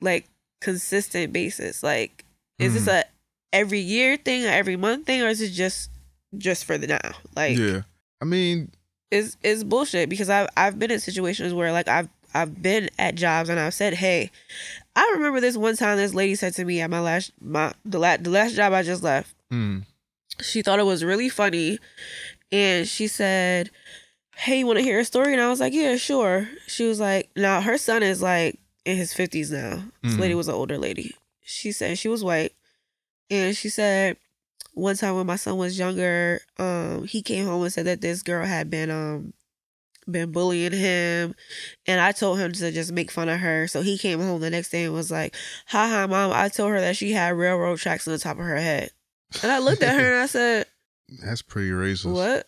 like consistent basis? Like is this a every year thing, or every month thing, or is it just just for the now? Like yeah. I mean, is is bullshit because I've I've been in situations where like I've I've been at jobs and I've said, hey, I remember this one time this lady said to me at my last my the last the last job I just left. mm, She thought it was really funny, and she said, "Hey, you want to hear a story?" And I was like, "Yeah, sure." She was like, "Now her son is like in his fifties now. This lady was an older lady. She said she was white, and she said." One time when my son was younger, um, he came home and said that this girl had been um been bullying him and I told him to just make fun of her. So he came home the next day and was like, Ha ha mom, I told her that she had railroad tracks on the top of her head. And I looked at her and I said, that's pretty racist. What?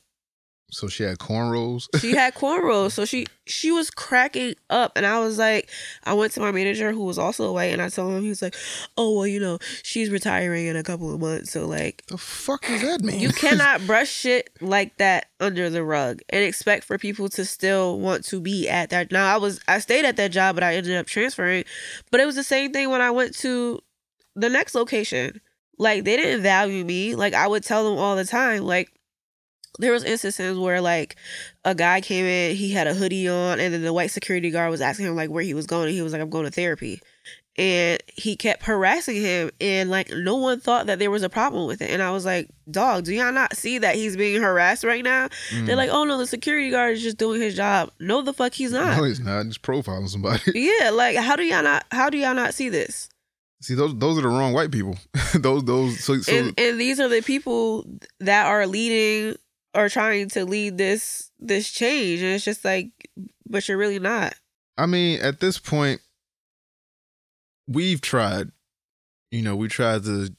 So she had cornrows. She had cornrows. So she she was cracking up. And I was like, I went to my manager who was also white and I told him he was like, Oh well, you know, she's retiring in a couple of months. So like the fuck does that mean? You cannot brush shit like that under the rug and expect for people to still want to be at that. Now I was I stayed at that job, but I ended up transferring. But it was the same thing when I went to the next location. Like they didn't value me. Like I would tell them all the time. Like there was instances where like a guy came in, he had a hoodie on, and then the white security guard was asking him like where he was going, and he was like, I'm going to therapy. And he kept harassing him, and like no one thought that there was a problem with it. And I was like, Dog, do y'all not see that he's being harassed right now? Mm. They're like, Oh no, the security guard is just doing his job. No, the fuck he's not. no, he's not. Just profiling somebody. yeah, like how do y'all not? How do y'all not see this? See, those those are the wrong white people. those those so, so and and these are the people that are leading or trying to lead this this change and it's just like but you're really not I mean, at this point, we've tried. You know, we tried to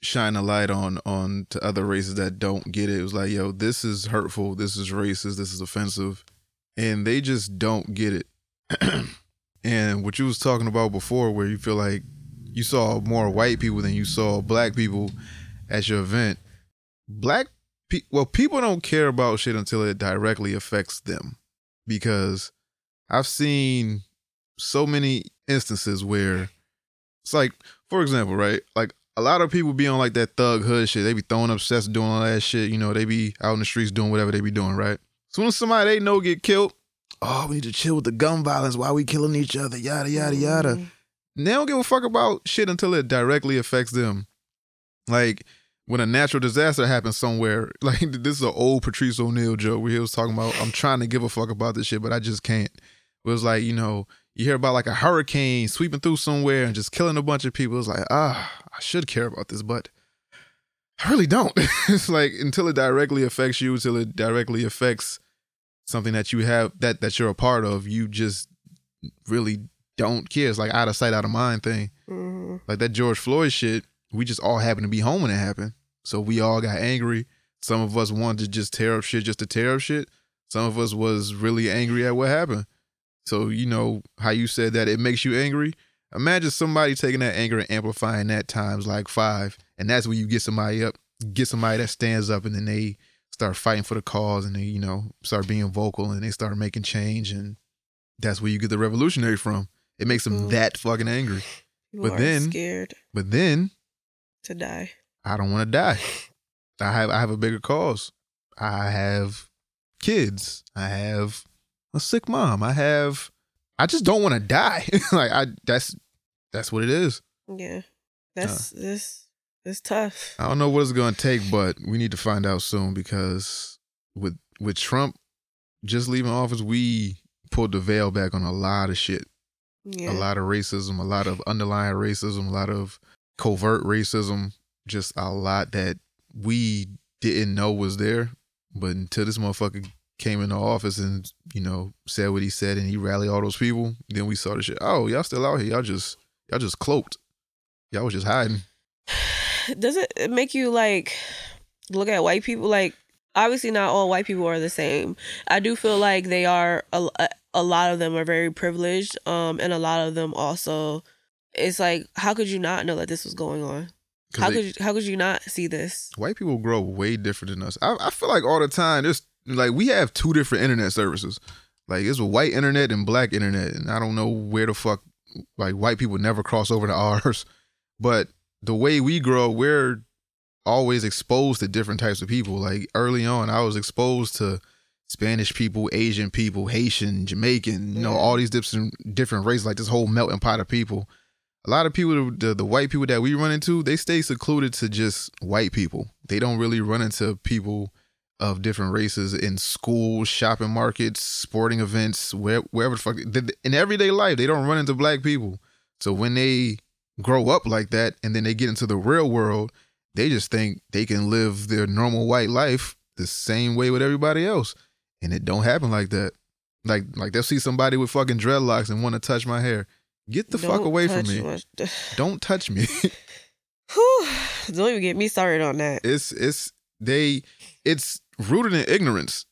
shine a light on on to other races that don't get it. It was like, yo, this is hurtful. This is racist. This is offensive, and they just don't get it. and what you was talking about before, where you feel like you saw more white people than you saw black people at your event. Black pe- well, people don't care about shit until it directly affects them, because I've seen so many instances where it's like, for example, right? Like a lot of people be on like that thug hood shit. They be throwing up sets, doing all that shit. You know, they be out in the streets doing whatever they be doing, right? soon as somebody they know get killed, oh, we need to chill with the gun violence. Why we killing each other? Yada yada yada. Mm-hmm. They don't give a fuck about shit until it directly affects them. Like when a natural disaster happens somewhere, like this is an old Patrice O'Neal joke where he was talking about, I'm trying to give a fuck about this shit, but I just can't. It was like, you know, you hear about like a hurricane sweeping through somewhere and just killing a bunch of people. It's like, ah, I should care about this, but I really don't. it's like until it directly affects you, until it directly affects something that you have that that you're a part of, you just really don't care. It's like out of sight, out of mind thing. hmm Like that George Floyd shit, we just all happened to be home when it happened. So we all got angry. Some of us wanted to just tear up shit just to tear up shit. Some of us was really angry at what happened. So you know how you said that it makes you angry. Imagine somebody taking that anger and amplifying that times like five, and that's when you get somebody up, get somebody that stands up, and then they start fighting for the cause, and they you know start being vocal, and they start making change, and that's where you get the revolutionary from. It makes them Mhm. that fucking angry. People But then- scared But then to die. I don't want to die. I have I have a bigger cause. I have kids. I have a sick mom. I have I just don't want to die. like I that's that's what it is. Yeah, that's this. It's tough. I don't know what it's going to take, but we need to find out soon because with with Trump just leaving office, we pulled the veil back on a lot of shit. Yeah, a lot of racism, a lot of underlying racism, a lot of covert racism, just a lot that we didn't know was there. But until this motherfucker came into office and, you know, said what he said and he rallied all those people, then we saw the shit. Oh, y'all still out here. Y'all just y'all just cloaked. Y'all was just hiding. Does it make you like look at white people? Like, obviously, not all white people are the same. I do feel like they are a, a, lot of them are very privileged, um, and a lot of them also. It's like, how could you not know that this was going on? How they- could you, how could you not see this? white people grow way different than us. I, I feel like all the time, there's like we have two different internet services. Like it's a white internet and black internet, and I don't know where the fuck like white people never cross over to ours. But the way we grow, we're always exposed to different types of people. Like early on, I was exposed to Spanish people, Asian people, Haitian, Jamaican, you know, all these different different races, like this whole melting pot of people a lot of people the, the white people that we run into they stay secluded to just white people. They don't really run into people of different races in schools shopping markets sporting events where, wherever the fuck in everyday life they don't run into black people. So when they grow up like that and then they get into the real world they just think they can live their normal white life the same way with everybody else. And it don't happen like that. Like like they'll see somebody with fucking dreadlocks and want to touch my hair get the fuck Don't away from me. my- don't touch me. Don't even get me started on that. it's it's they it's rooted in ignorance.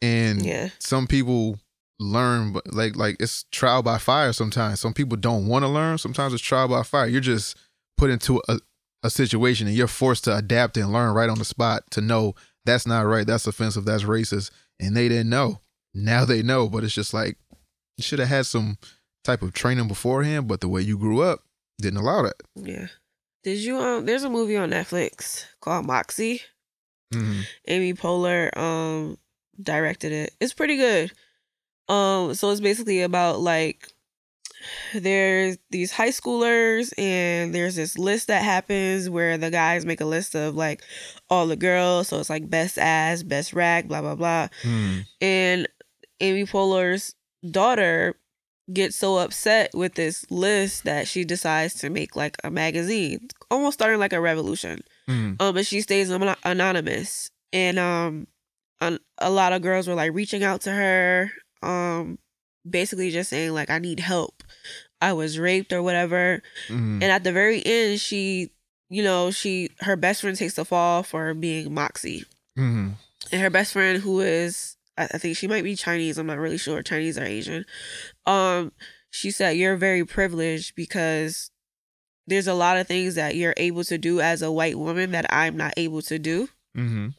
And Yeah. some people learn but like like it's trial by fire sometimes. Some people don't want to learn. Sometimes it's trial by fire. You're just put into a, a situation and you're forced to adapt and learn right on the spot to know that's not right that's offensive that's racist. And they didn't know. Now they know but it's just like you should have had some type of training beforehand but the way you grew up didn't allow that Yeah. Did you um there's a movie on Netflix called Moxie. Mhm. Amy Poehler um directed it. It's pretty good. Um so it's basically about like there's these high schoolers and there's this list that happens where the guys make a list of like all the girls so it's like best ass, best rag, blah blah blah. Mm. And Amy Poehler's daughter gets so upset with this list that she decides to make like a magazine, almost starting like a revolution. Mm. Um, but she stays anon- anonymous, and um, an- a lot of girls were like reaching out to her, um, basically just saying like I need help, I was raped or whatever. Mm. And at the very end, she, you know, she her best friend takes the fall for being Moxie Mm. and her best friend who is I think she might be Chinese, I'm not really sure, Chinese or Asian. Um she said you're very privileged because there's a lot of things that you're able to do as a white woman that I'm not able to do. Mm.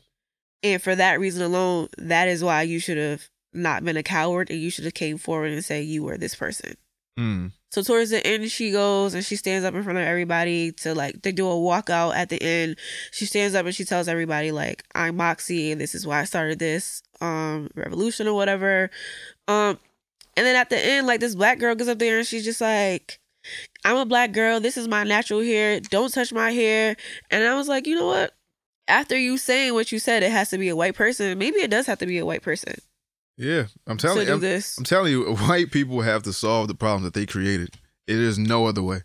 And for that reason alone, that is why you should have not been a coward and you should have came forward and say you were this person. Mm. So towards the end, she goes and she stands up in front of everybody to like they do a walkout at the end. She stands up and she tells everybody like I'm Moxie and this is why I started this um revolution or whatever. Um and then at the end, like this black girl gets up there and she's just like, I'm a black girl. This is my natural hair. Don't touch my hair. And I was like, you know what? After you saying what you said, it has to be a white person. Maybe it does have to be a white person Yeah, I'm telling you. I'm. I'm telling you, white people have to solve the problem that they created. It is no other way,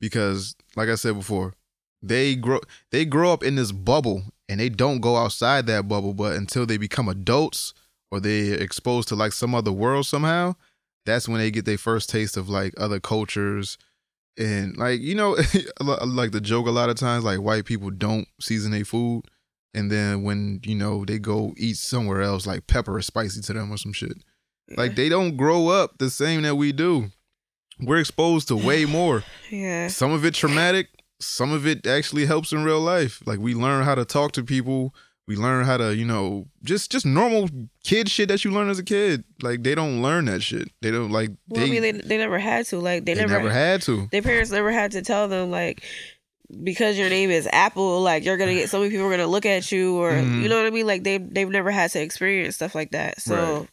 because, like I said before, they grow they grow up in this bubble and they don't go outside that bubble. But until they become adults or they're exposed to like some other world somehow, that's when they get their first taste of like other cultures. And like you know, like the joke a lot of times, like white people don't season their food, and then when you know they go eat somewhere else, like pepper is spicy to them or some shit. Like they don't grow up the same that we do. We're exposed to way more. yeah. Some of it traumatic, some of it actually helps in real life. Like we learn how to talk to people. We learn how to, you know, just just normal kid shit that you learn as a kid. Like they don't learn that shit. They don't like Well, they, I mean, they, they never had to. Like, they, they never, never had to. Their parents never had to tell them, like, because your name is Apple, like, you're going to get so many people are going to look at you, or, Mhm. you know what I mean? Like, they, they've never had to experience stuff like that. So Right.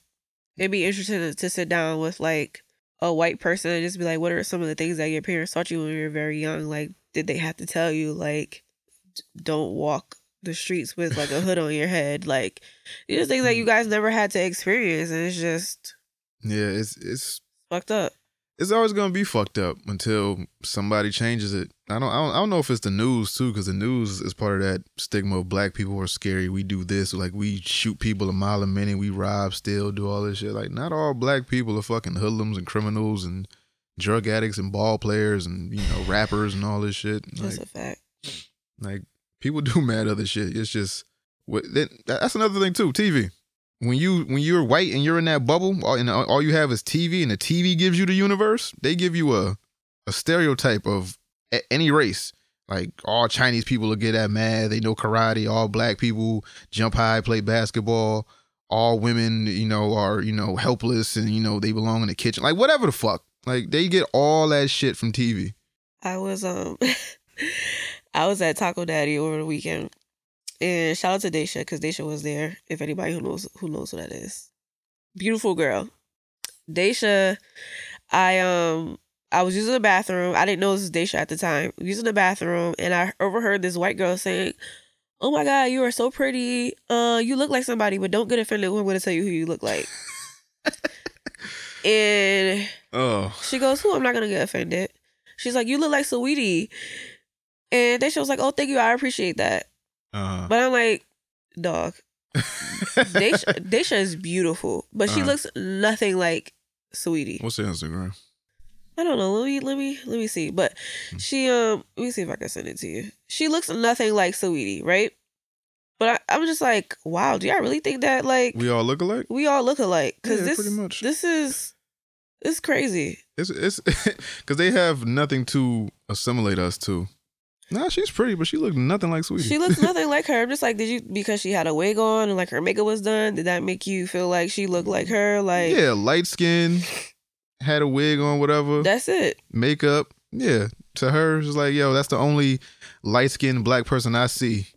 it'd be interesting to, to sit down with, like, a white person and just be like, what are some of the things that your parents taught you when you were very young? Like, did they have to tell you, like, don't walk the streets with, like, a hood on your head? Like, these are things that you Mm. guys never had to experience, and it's just Yeah, it's it's fucked up. it's always gonna be fucked up until somebody changes it. I don't I don't, I don't know if it's the news too, because the news is part of that stigma of black people are scary. We do this, like we shoot people a mile a minute, we rob, steal, do all this shit. Like not all black people are fucking hoodlums and criminals and drug addicts and ball players and you know rappers and all this shit. That's Like, a fact. like people do mad other shit. It's just that's another thing too. TV. When you when you're white and you're in that bubble, and all you have is TV, and the TV gives you the universe. They give you a a stereotype of any race. Like all Chinese people will get that mad. They know karate. All black people jump high, play basketball. All women, you know, are you know helpless and you know they belong in the kitchen. Like whatever the fuck. Like they get all that shit from TV. I was um I was at Taco Daddy over the weekend. And shout out to Daisha because Daisha was there. If anybody who knows who knows who that is, beautiful girl. Daisha, I um I was using the bathroom. I didn't know this was Daisha at the time. Using the bathroom, and I overheard this white girl saying, "Oh my God, you are so pretty. Uh, you look like somebody, but don't get offended when I'm going to tell you who you look like." and Oh, she goes, Who? I'm not gonna get offended. She's like, You look like Saweetie. And then she was like, Oh, thank you, I appreciate that. uh, But I'm like, dog, Daisha, Daisha is beautiful, but she Uh-huh. looks nothing like Saweetie. what's your Instagram? I don't know. Let me let me let me see. But Hmm. she um let me see if I can send it to you. She looks nothing like Saweetie, right? But I, I'm just like, wow, do y'all really think that like We all look alike. we all look alike? Because Yeah, this pretty much. this is it's crazy. It's it's because they have nothing to assimilate us to. Nah, she's pretty, but she looked nothing like Saweetie. She looks nothing like her. I'm just like, did you because she had a wig on and like her makeup was done? Did that make you feel like she looked like her? Like yeah, light skin, had a wig on, whatever, that's it. makeup. Yeah, to her, it's like, yo, that's the only light skinned black person I see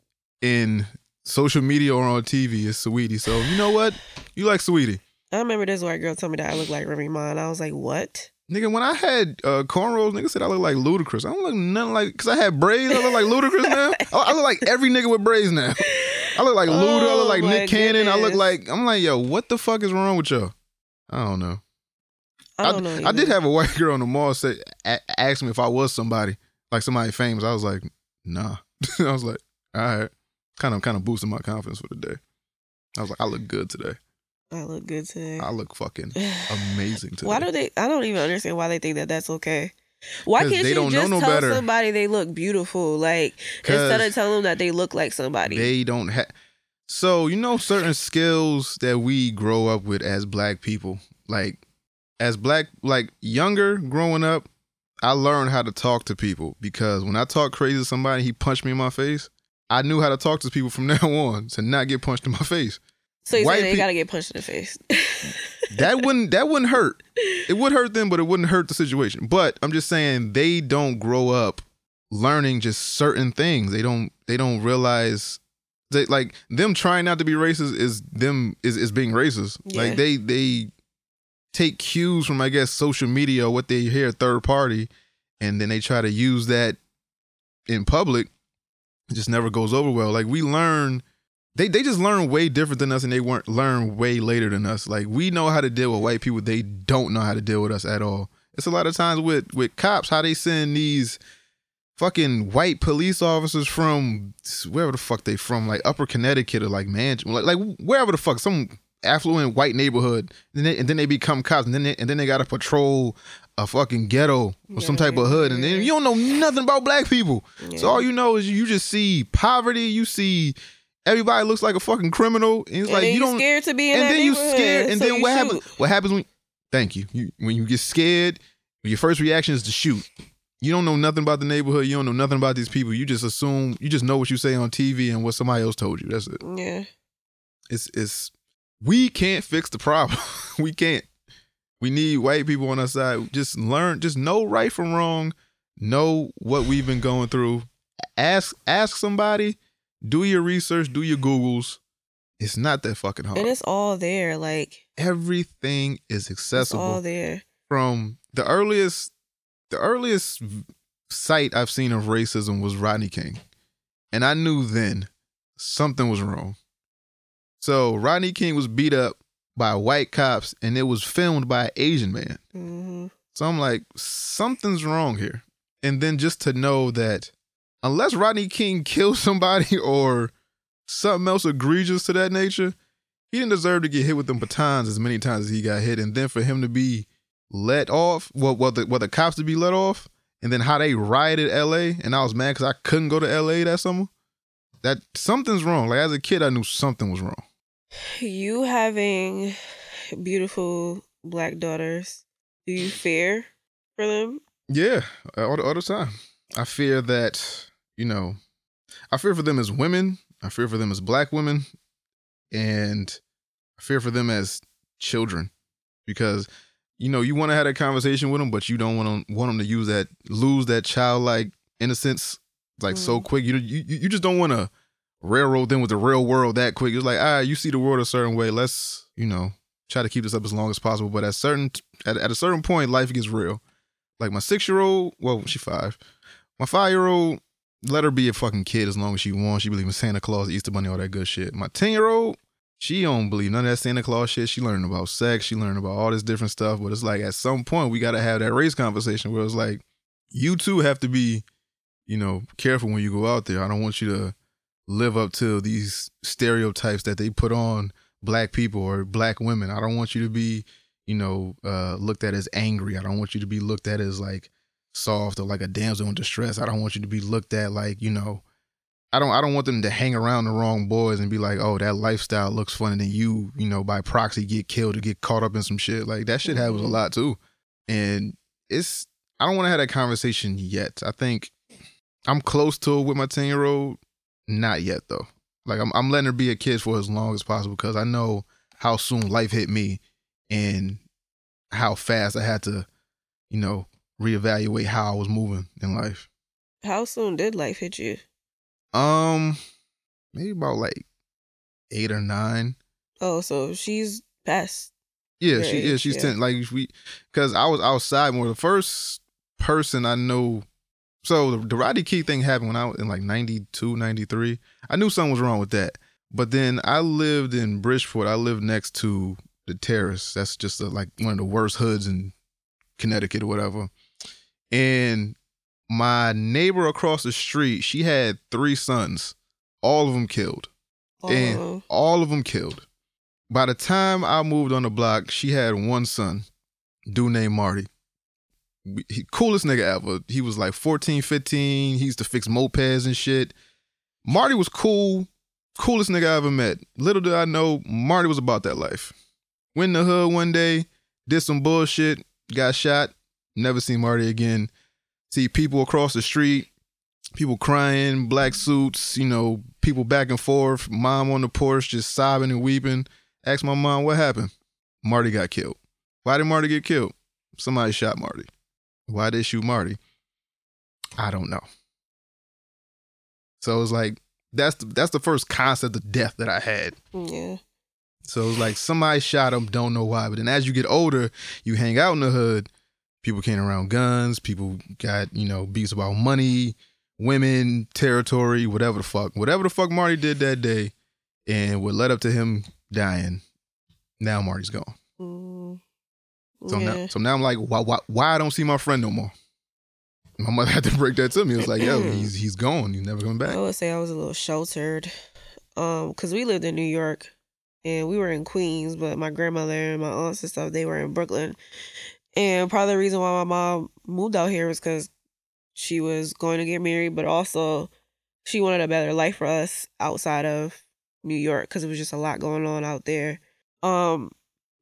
in social media or on TV is Saweetie. So you know what? You like Saweetie. I remember this white girl told me that I look like Remy Ma, and I was like, what? Nigga, when I had uh, cornrows, nigga said I look like Ludacris. I don't look nothing like, because I had braids, I look like Ludacris now. I, I look like every nigga with braids now. I look like Luda, I Oh, look like my Nick Cannon, I look like, I'm like, yo, what the fuck is wrong with y'all? I don't know. I don't know. I did have a white girl on the mall say, a- ask me if I was somebody, like somebody famous. I was like, nah. I was like, all right. Kind of, kind of boosting my confidence for the day. I was like, I look good today. I look good today. I look fucking amazing today. Why do they? I don't even understand why they think that that's okay. Why can't you just no tell better. somebody they look beautiful, Like instead of telling them that they look like somebody? They don't have. So you know certain skills that we grow up with as black people, like as black, like younger growing up. I learned how to talk to people because when I talk crazy to somebody, he punched me in my face. I knew how to talk to people from now on to not get punched in my face. So you white say they peop- gotta get punched in the face. that wouldn't that wouldn't hurt. It would hurt them, but it wouldn't hurt the situation. But I'm just saying they don't grow up learning just certain things. They don't they don't realize that like them trying not to be racist is them is, is being racist. Yeah. Like they they take cues from I guess social media or what they hear third party and then they try to use that in public. It just never goes over well. Like we learn they they just learn way different than us and they weren't learn way later than us. Like we know how to deal with white people, they don't know how to deal with us at all. It's a lot of times with with cops how they send these fucking white police officers from wherever the fuck they from, like Upper Connecticut or like Manchester, like, like wherever the fuck, some affluent white neighborhood, and, they, and then they become cops, and then they, and then they got to patrol a fucking ghetto or some type of hood, and then you don't know nothing about black people. So all you know is you just see poverty, you see. Everybody looks like a fucking criminal, and it's And like you don't. scared to be in and then you scared, and so then what shoot. happens? What happens when? Thank you. you. When you get scared, your first reaction is to shoot. You don't know nothing about the neighborhood. You don't know nothing about these people. You just assume. You just know what you say on TV and what somebody else told you. That's it. Yeah. It's it's. We can't fix the problem. we can't. We need white people on our side. Just learn. Just know right from wrong. Know what we've been going through. Ask ask somebody. Do your research. Do your googles. It's not that fucking hard. And it's all there. Like Everything is it's accessible all there. from the earliest the earliest sight I've seen of racism was Rodney King. And I knew then something was wrong. So Rodney King was beat up by white cops and it was filmed by an Asian man. hmm So I'm like, something's wrong here. And then just to know that unless Rodney King killed somebody or something else egregious to that nature, he didn't deserve to get hit with them batons as many times as he got hit. And then for him to be let off, well, well, the, well, the cops to be let off, and then how they rioted LA, and I was mad because I couldn't go to LA that summer. That something's wrong. Like as a kid, I knew something was wrong. You having beautiful black daughters, do you fear for them? Yeah, all the, all the time. I fear that, you know, I fear for them as women. I fear for them as black women. And I fear for them as children because, you know, you want to have a conversation with them, but you don't want to want them to use that, lose that childlike innocence like so quick. You, you, you just don't want to railroad them with the real world that quick. It's like, ah, you see the world a certain way. Let's, you know, try to keep this up as long as possible. But at certain, at, at a certain point, life gets real like my six year old, well, she five. My five year old, let her be a fucking kid as long as she wants. She believe in Santa Claus, Easter Bunny, all that good shit. My ten year old, she don't believe none of that Santa Claus shit. She learning about sex. She learning about all this different stuff. But it's like at some point we gotta have that race conversation where it's like, you too have to be, you know, careful when you go out there. I don't want you to live up to these stereotypes that they put on black people or black women. I don't want you to be you know, uh, looked at as angry. I don't want you to be looked at as like soft or like a damsel in distress. I don't want you to be looked at like, you know, I don't I don't want them to hang around the wrong boys and be like, oh, that lifestyle looks fun and then you, you know, by proxy get killed or get caught up in some shit. Like that shit happens a mm-hmm. lot too. And it's I don't want to have that conversation yet. I think I'm close to it with my 10 year old. Not yet though. Like I'm I'm letting her be a kid for as long as possible because I know how soon life hit me and how fast I had to, you know, reevaluate how I was moving in life. How soon did life hit you? Um, maybe about like eight or nine. Oh, so she's past. Yeah, she yeah she's yeah. ten. Like we, because I was outside more. The first person I know. So the, the Rodney King thing happened when I was in like 92, 93. I knew something was wrong with that. But then I lived in Bridgeport. I lived next to the Terrace. That's just uh like one of the worst hoods in Connecticut or whatever. And my neighbor across the street, she had three sons, all of them killed and Oh, all of them killed. By the time I moved on the block, she had one son, dude named Marty. He, coolest nigga ever. He was like 14, 15. He used to fix mopeds and shit. Marty was cool, coolest nigga I ever met. Little did I know, Marty was about that life. Went in the hood one day, did some bullshit, got shot, never see Marty again. See people across the street, people crying, black suits, you know, people back and forth, mom on the porch just sobbing and weeping. Ask my mom what happened. Marty got killed. Why did Marty get killed? Somebody shot Marty. Why did they shoot Marty? I don't know. So it's like that's the, that's the first concept of death that I had. Yeah. So it's like somebody shot him, don't know why. But then as you get older, you hang out in the hood, people came around guns, people got, you know, beats about money, women, territory, whatever the fuck. Whatever the fuck Marty did that day and what led up to him dying, now Marty's gone. Mm, So yeah. now so now I'm like, why why why I don't see my friend no more? My mother had to break that to me. It was like, yo, he's he's gone. He's never coming back. I would say I was a little sheltered, um, because we lived in New York, and we were in Queens, but my grandmother and my aunts and stuff they were in Brooklyn, and part of the reason why my mom moved out here was because she was going to get married, but also she wanted a better life for us outside of New York because it was just a lot going on out there. Um,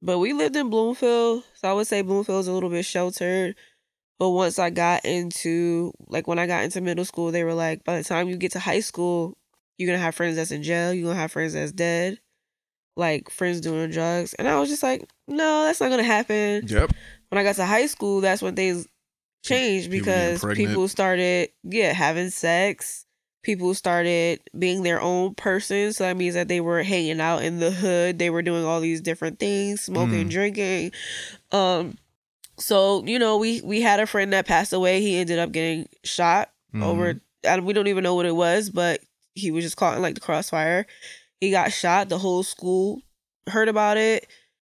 but we lived in Bloomfield, so I would say Bloomfield's a little bit sheltered. But once I got into like when I got into middle school, they were like, by the time you get to high school, you're gonna have friends that's in jail, you're gonna have friends that's dead, like friends doing drugs. And I was just like, no, that's not gonna happen. Yep. When I got to high school, that's when things changed because people started, yeah, having sex. People started being their own person. So that means that they were hanging out in the hood. They were doing all these different things, smoking, Mm. drinking. Um, so you know, we we had a friend that passed away. He ended up getting shot Mhm. over, and we don't even know what it was, but he was just caught in like the crossfire. He got shot. The whole school heard about it.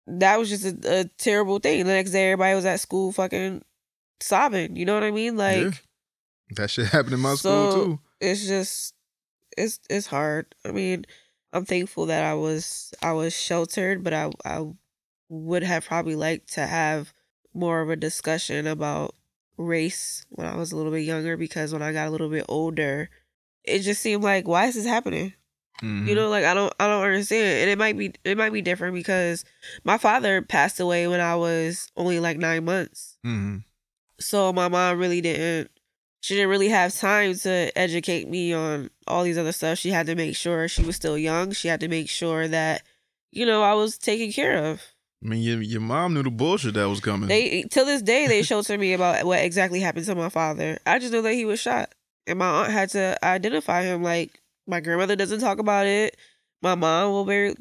That was just a, a terrible thing. The next day, everybody was at school fucking sobbing. You know what I mean? Like Yeah. That shit happened in my so school too. it's just it's it's hard. I mean, I'm thankful that I was I was sheltered, but I I would have probably liked to have more of a discussion about race when I was a little bit younger because when I got a little bit older, it just seemed like why is this happening? Mhm. You know, like I don't I don't understand. And it might be it might be different because my father passed away when I was only like 9 months. Mhm. So my mom really didn't she didn't really have time to educate me on all these other stuff. She had to make sure she was still young. She had to make sure that you know, I was taken care of. I mean, your, your mom knew the bullshit that was coming. They till this day they shelter me about what exactly happened to my father. I just know that he was shot. And my aunt had to identify him like my grandmother doesn't talk about it. My mom will very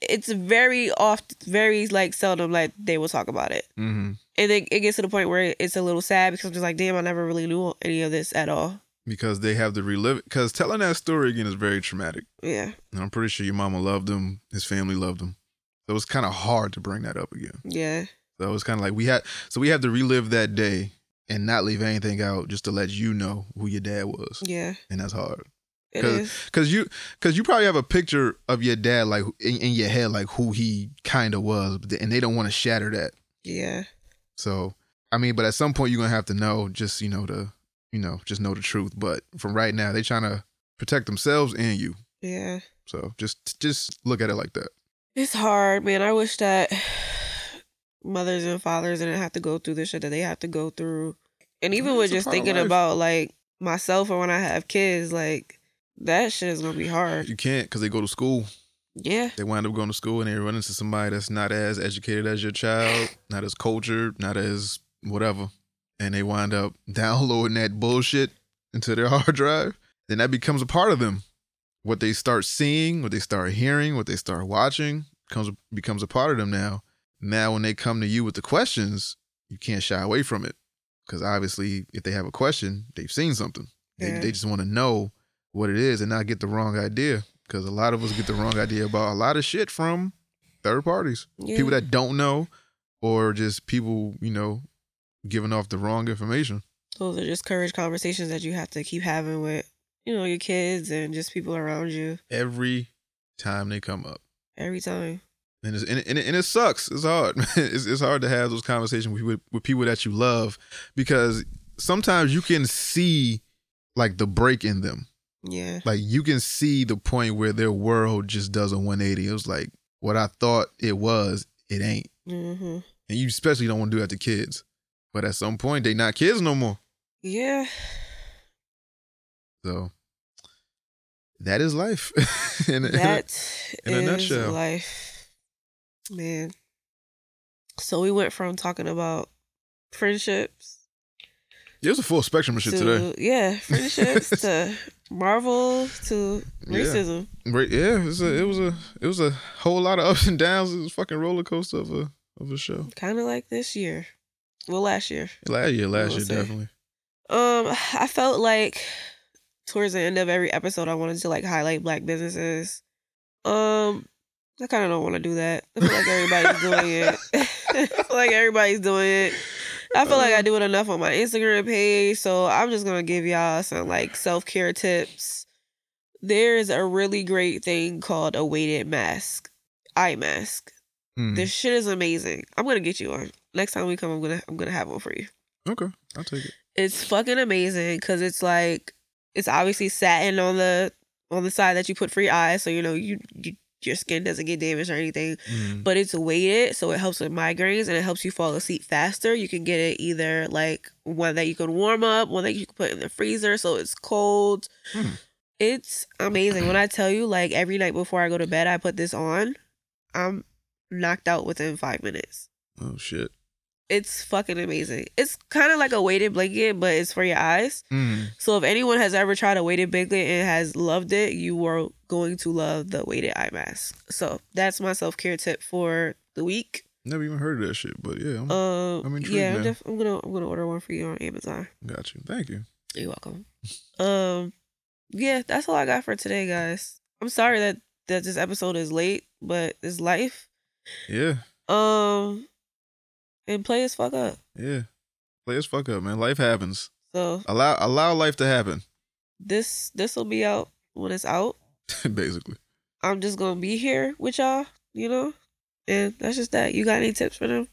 it's very oft very like seldom like they will talk about it. hmm And it, it gets to the point where it's a little sad because I'm just like, damn, I never really knew any of this at all. Because they have to relive it. Because telling that story again is very traumatic. Yeah. And I'm pretty sure your mama loved him. His family loved him. So it's kind of hard to bring that up again. Yeah. So it's kind of like we had. So we have to relive that day and not leave anything out just to let you know who your dad was. Yeah. And that's hard. It Cause. Cause you, cause you probably have a picture of your dad like in, in your head, like who he kind of was, and they don't want to shatter that. Yeah. So, I mean, but at some point you're gonna have to know, just you know, to you know, just know the truth. But from right now, they're trying to protect themselves and you. Yeah. So just, just look at it like that. It's hard, man. I wish that mothers and fathers didn't have to go through the shit that they have to go through. And even with just thinking about like myself or when I have kids, like that shit is gonna be hard. You can't because they go to school. Yeah. They wind up going to school and they run into somebody that's not as educated as your child, not as cultured, not as whatever, and they wind up downloading that bullshit into their hard drive. Then that becomes a part of them. What they start seeing, what they start hearing, what they start watching becomes becomes a part of them now. Now, when they come to you with the questions, you can't shy away from it because obviously, if they have a question, they've seen something. They they just want to know what it is and not get the wrong idea because a lot of us get the wrong idea about a lot of shit from third parties, Yeah. people that don't know, or just people you know giving off the wrong information. Those are just courage conversations that you have to keep having with, you know, your kids and just people around you Every time they come up. every time. And, it's, and, it, and, it, and it sucks. It's hard. it's, it's hard to have those conversations with, with people that you love because sometimes you can see like the break in them. Yeah. Like you can see the point where their world just does a 180. It was like what I thought it was, it ain't. hmm And you especially don't want to do that to kids. But at some point, they not kids no more. Yeah. So that is life. in, in a- That in a is nutshell. life. Man. So we went from talking about friendships There's a full spectrum of shit to today. yeah, friendships to Marvel to Yeah. racism. Right? Yeah, it was a it was a it was a whole lot of ups and downs. It was a fucking roller coaster of a of a show. Kind of like this year. Well, last year. Last year, last year, say. definitely. Um, I felt like towards the end of every episode, I wanted to like highlight black businesses. Um, I kind of don't want to do that. I feel like everybody's doing it. I feel like everybody's doing it. I feel like I do it enough on my Instagram page, so I'm just gonna give y'all some like self care tips. There's a really great thing called a weighted mask, eye mask. Hmm. This shit is amazing. I'm gonna get you one next time we come. I'm gonna I'm gonna have one for you. Okay, I'll take it. It's fucking amazing because it's like it's obviously satin on the on the side that you put for your eyes, so you know you, you your skin doesn't get damaged or anything. Mm. But it's weighted, so it helps with migraines and it helps you fall asleep faster. You can get it either like one that you can warm up, one that you can put in the freezer, so it's cold. Hmm. It's amazing. When I tell you, like every night before I go to bed, I put this on. I'm knocked out within five minutes Oh shit. It's fucking amazing. It's kind of like a weighted blanket, but it's for your eyes. Mm. So if anyone has ever tried a weighted blanket and has loved it, you are going to love the weighted eye mask. So that's my self care tip for the week. Never even heard of that shit, but yeah, I'm, Um, I'm intrigued yeah. I'm, def- I'm gonna I'm gonna order one for you on Amazon. got you. Thank you. You're welcome. Um, yeah, that's all I got for today, guys. I'm sorry that that this episode is late, but it's life. Yeah, Um, and play as fuck up. yeah. Play as fuck up, man. Life happens. So Allow allow life to happen. this this will be out when it's out. Basically. I'm just gonna be here with y'all, you know, and that's just that. You got any tips for them?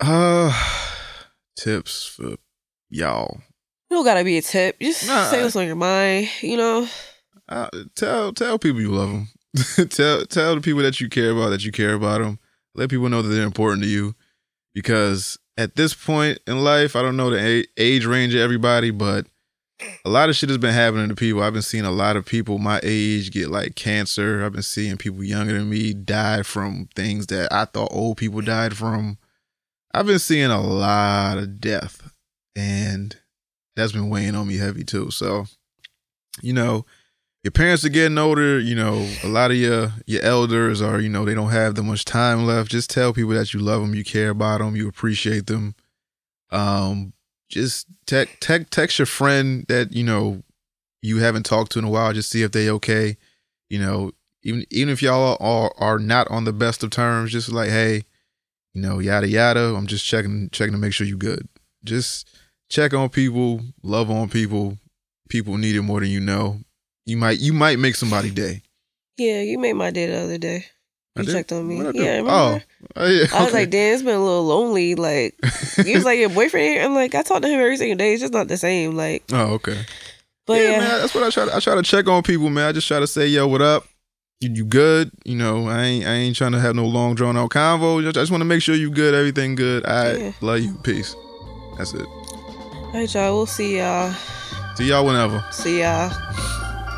Uh tips for y'all. You don't gotta be a tip. Just Nah. say what's on your mind. You know, Uh, tell tell people you love them. tell tell the people that you care about that you care about them. Let people know that they're important to you. Because at this point in life, I don't know the age range of everybody, but a lot of shit has been happening to people. I've been seeing a lot of people my age get like cancer. I've been seeing people younger than me die from things that I thought old people died from. I've been seeing a lot of death, and that's been weighing on me heavy too. So, you know, your parents are getting older, you know, a lot of your your elders are, you know, they don't have that much time left. Just tell people that you love them, you care about them, you appreciate them. Um, just text text text your friend that you know you haven't talked to in a while. Just see if they okay. You know, even even if y'all are are not on the best of terms, just like hey, you know, yada yada. I'm just checking checking to make sure you good. Just check on people, love on people. People need it more than you know. You might you might make somebody day. yeah, you made my day the other day. I You checked on me. Yeah, remember? Oh, oh, yeah. I was like, damn, it's been a little lonely. Like, he was like, your boyfriend here? I'm like, I talk to him every single day. It's just not the same. Like, oh, okay. but yeah, yeah, man, that's what I try. To, I try to check on people, man. I just try to say, yo, what up? You, you good? You know, I ain't I ain't trying to have no long drawn out convo. I just want to make sure you good. Everything good. I Yeah. love you. Peace. That's it. all right, y'all. We'll see y'all. See y'all whenever. See y'all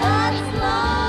That's love.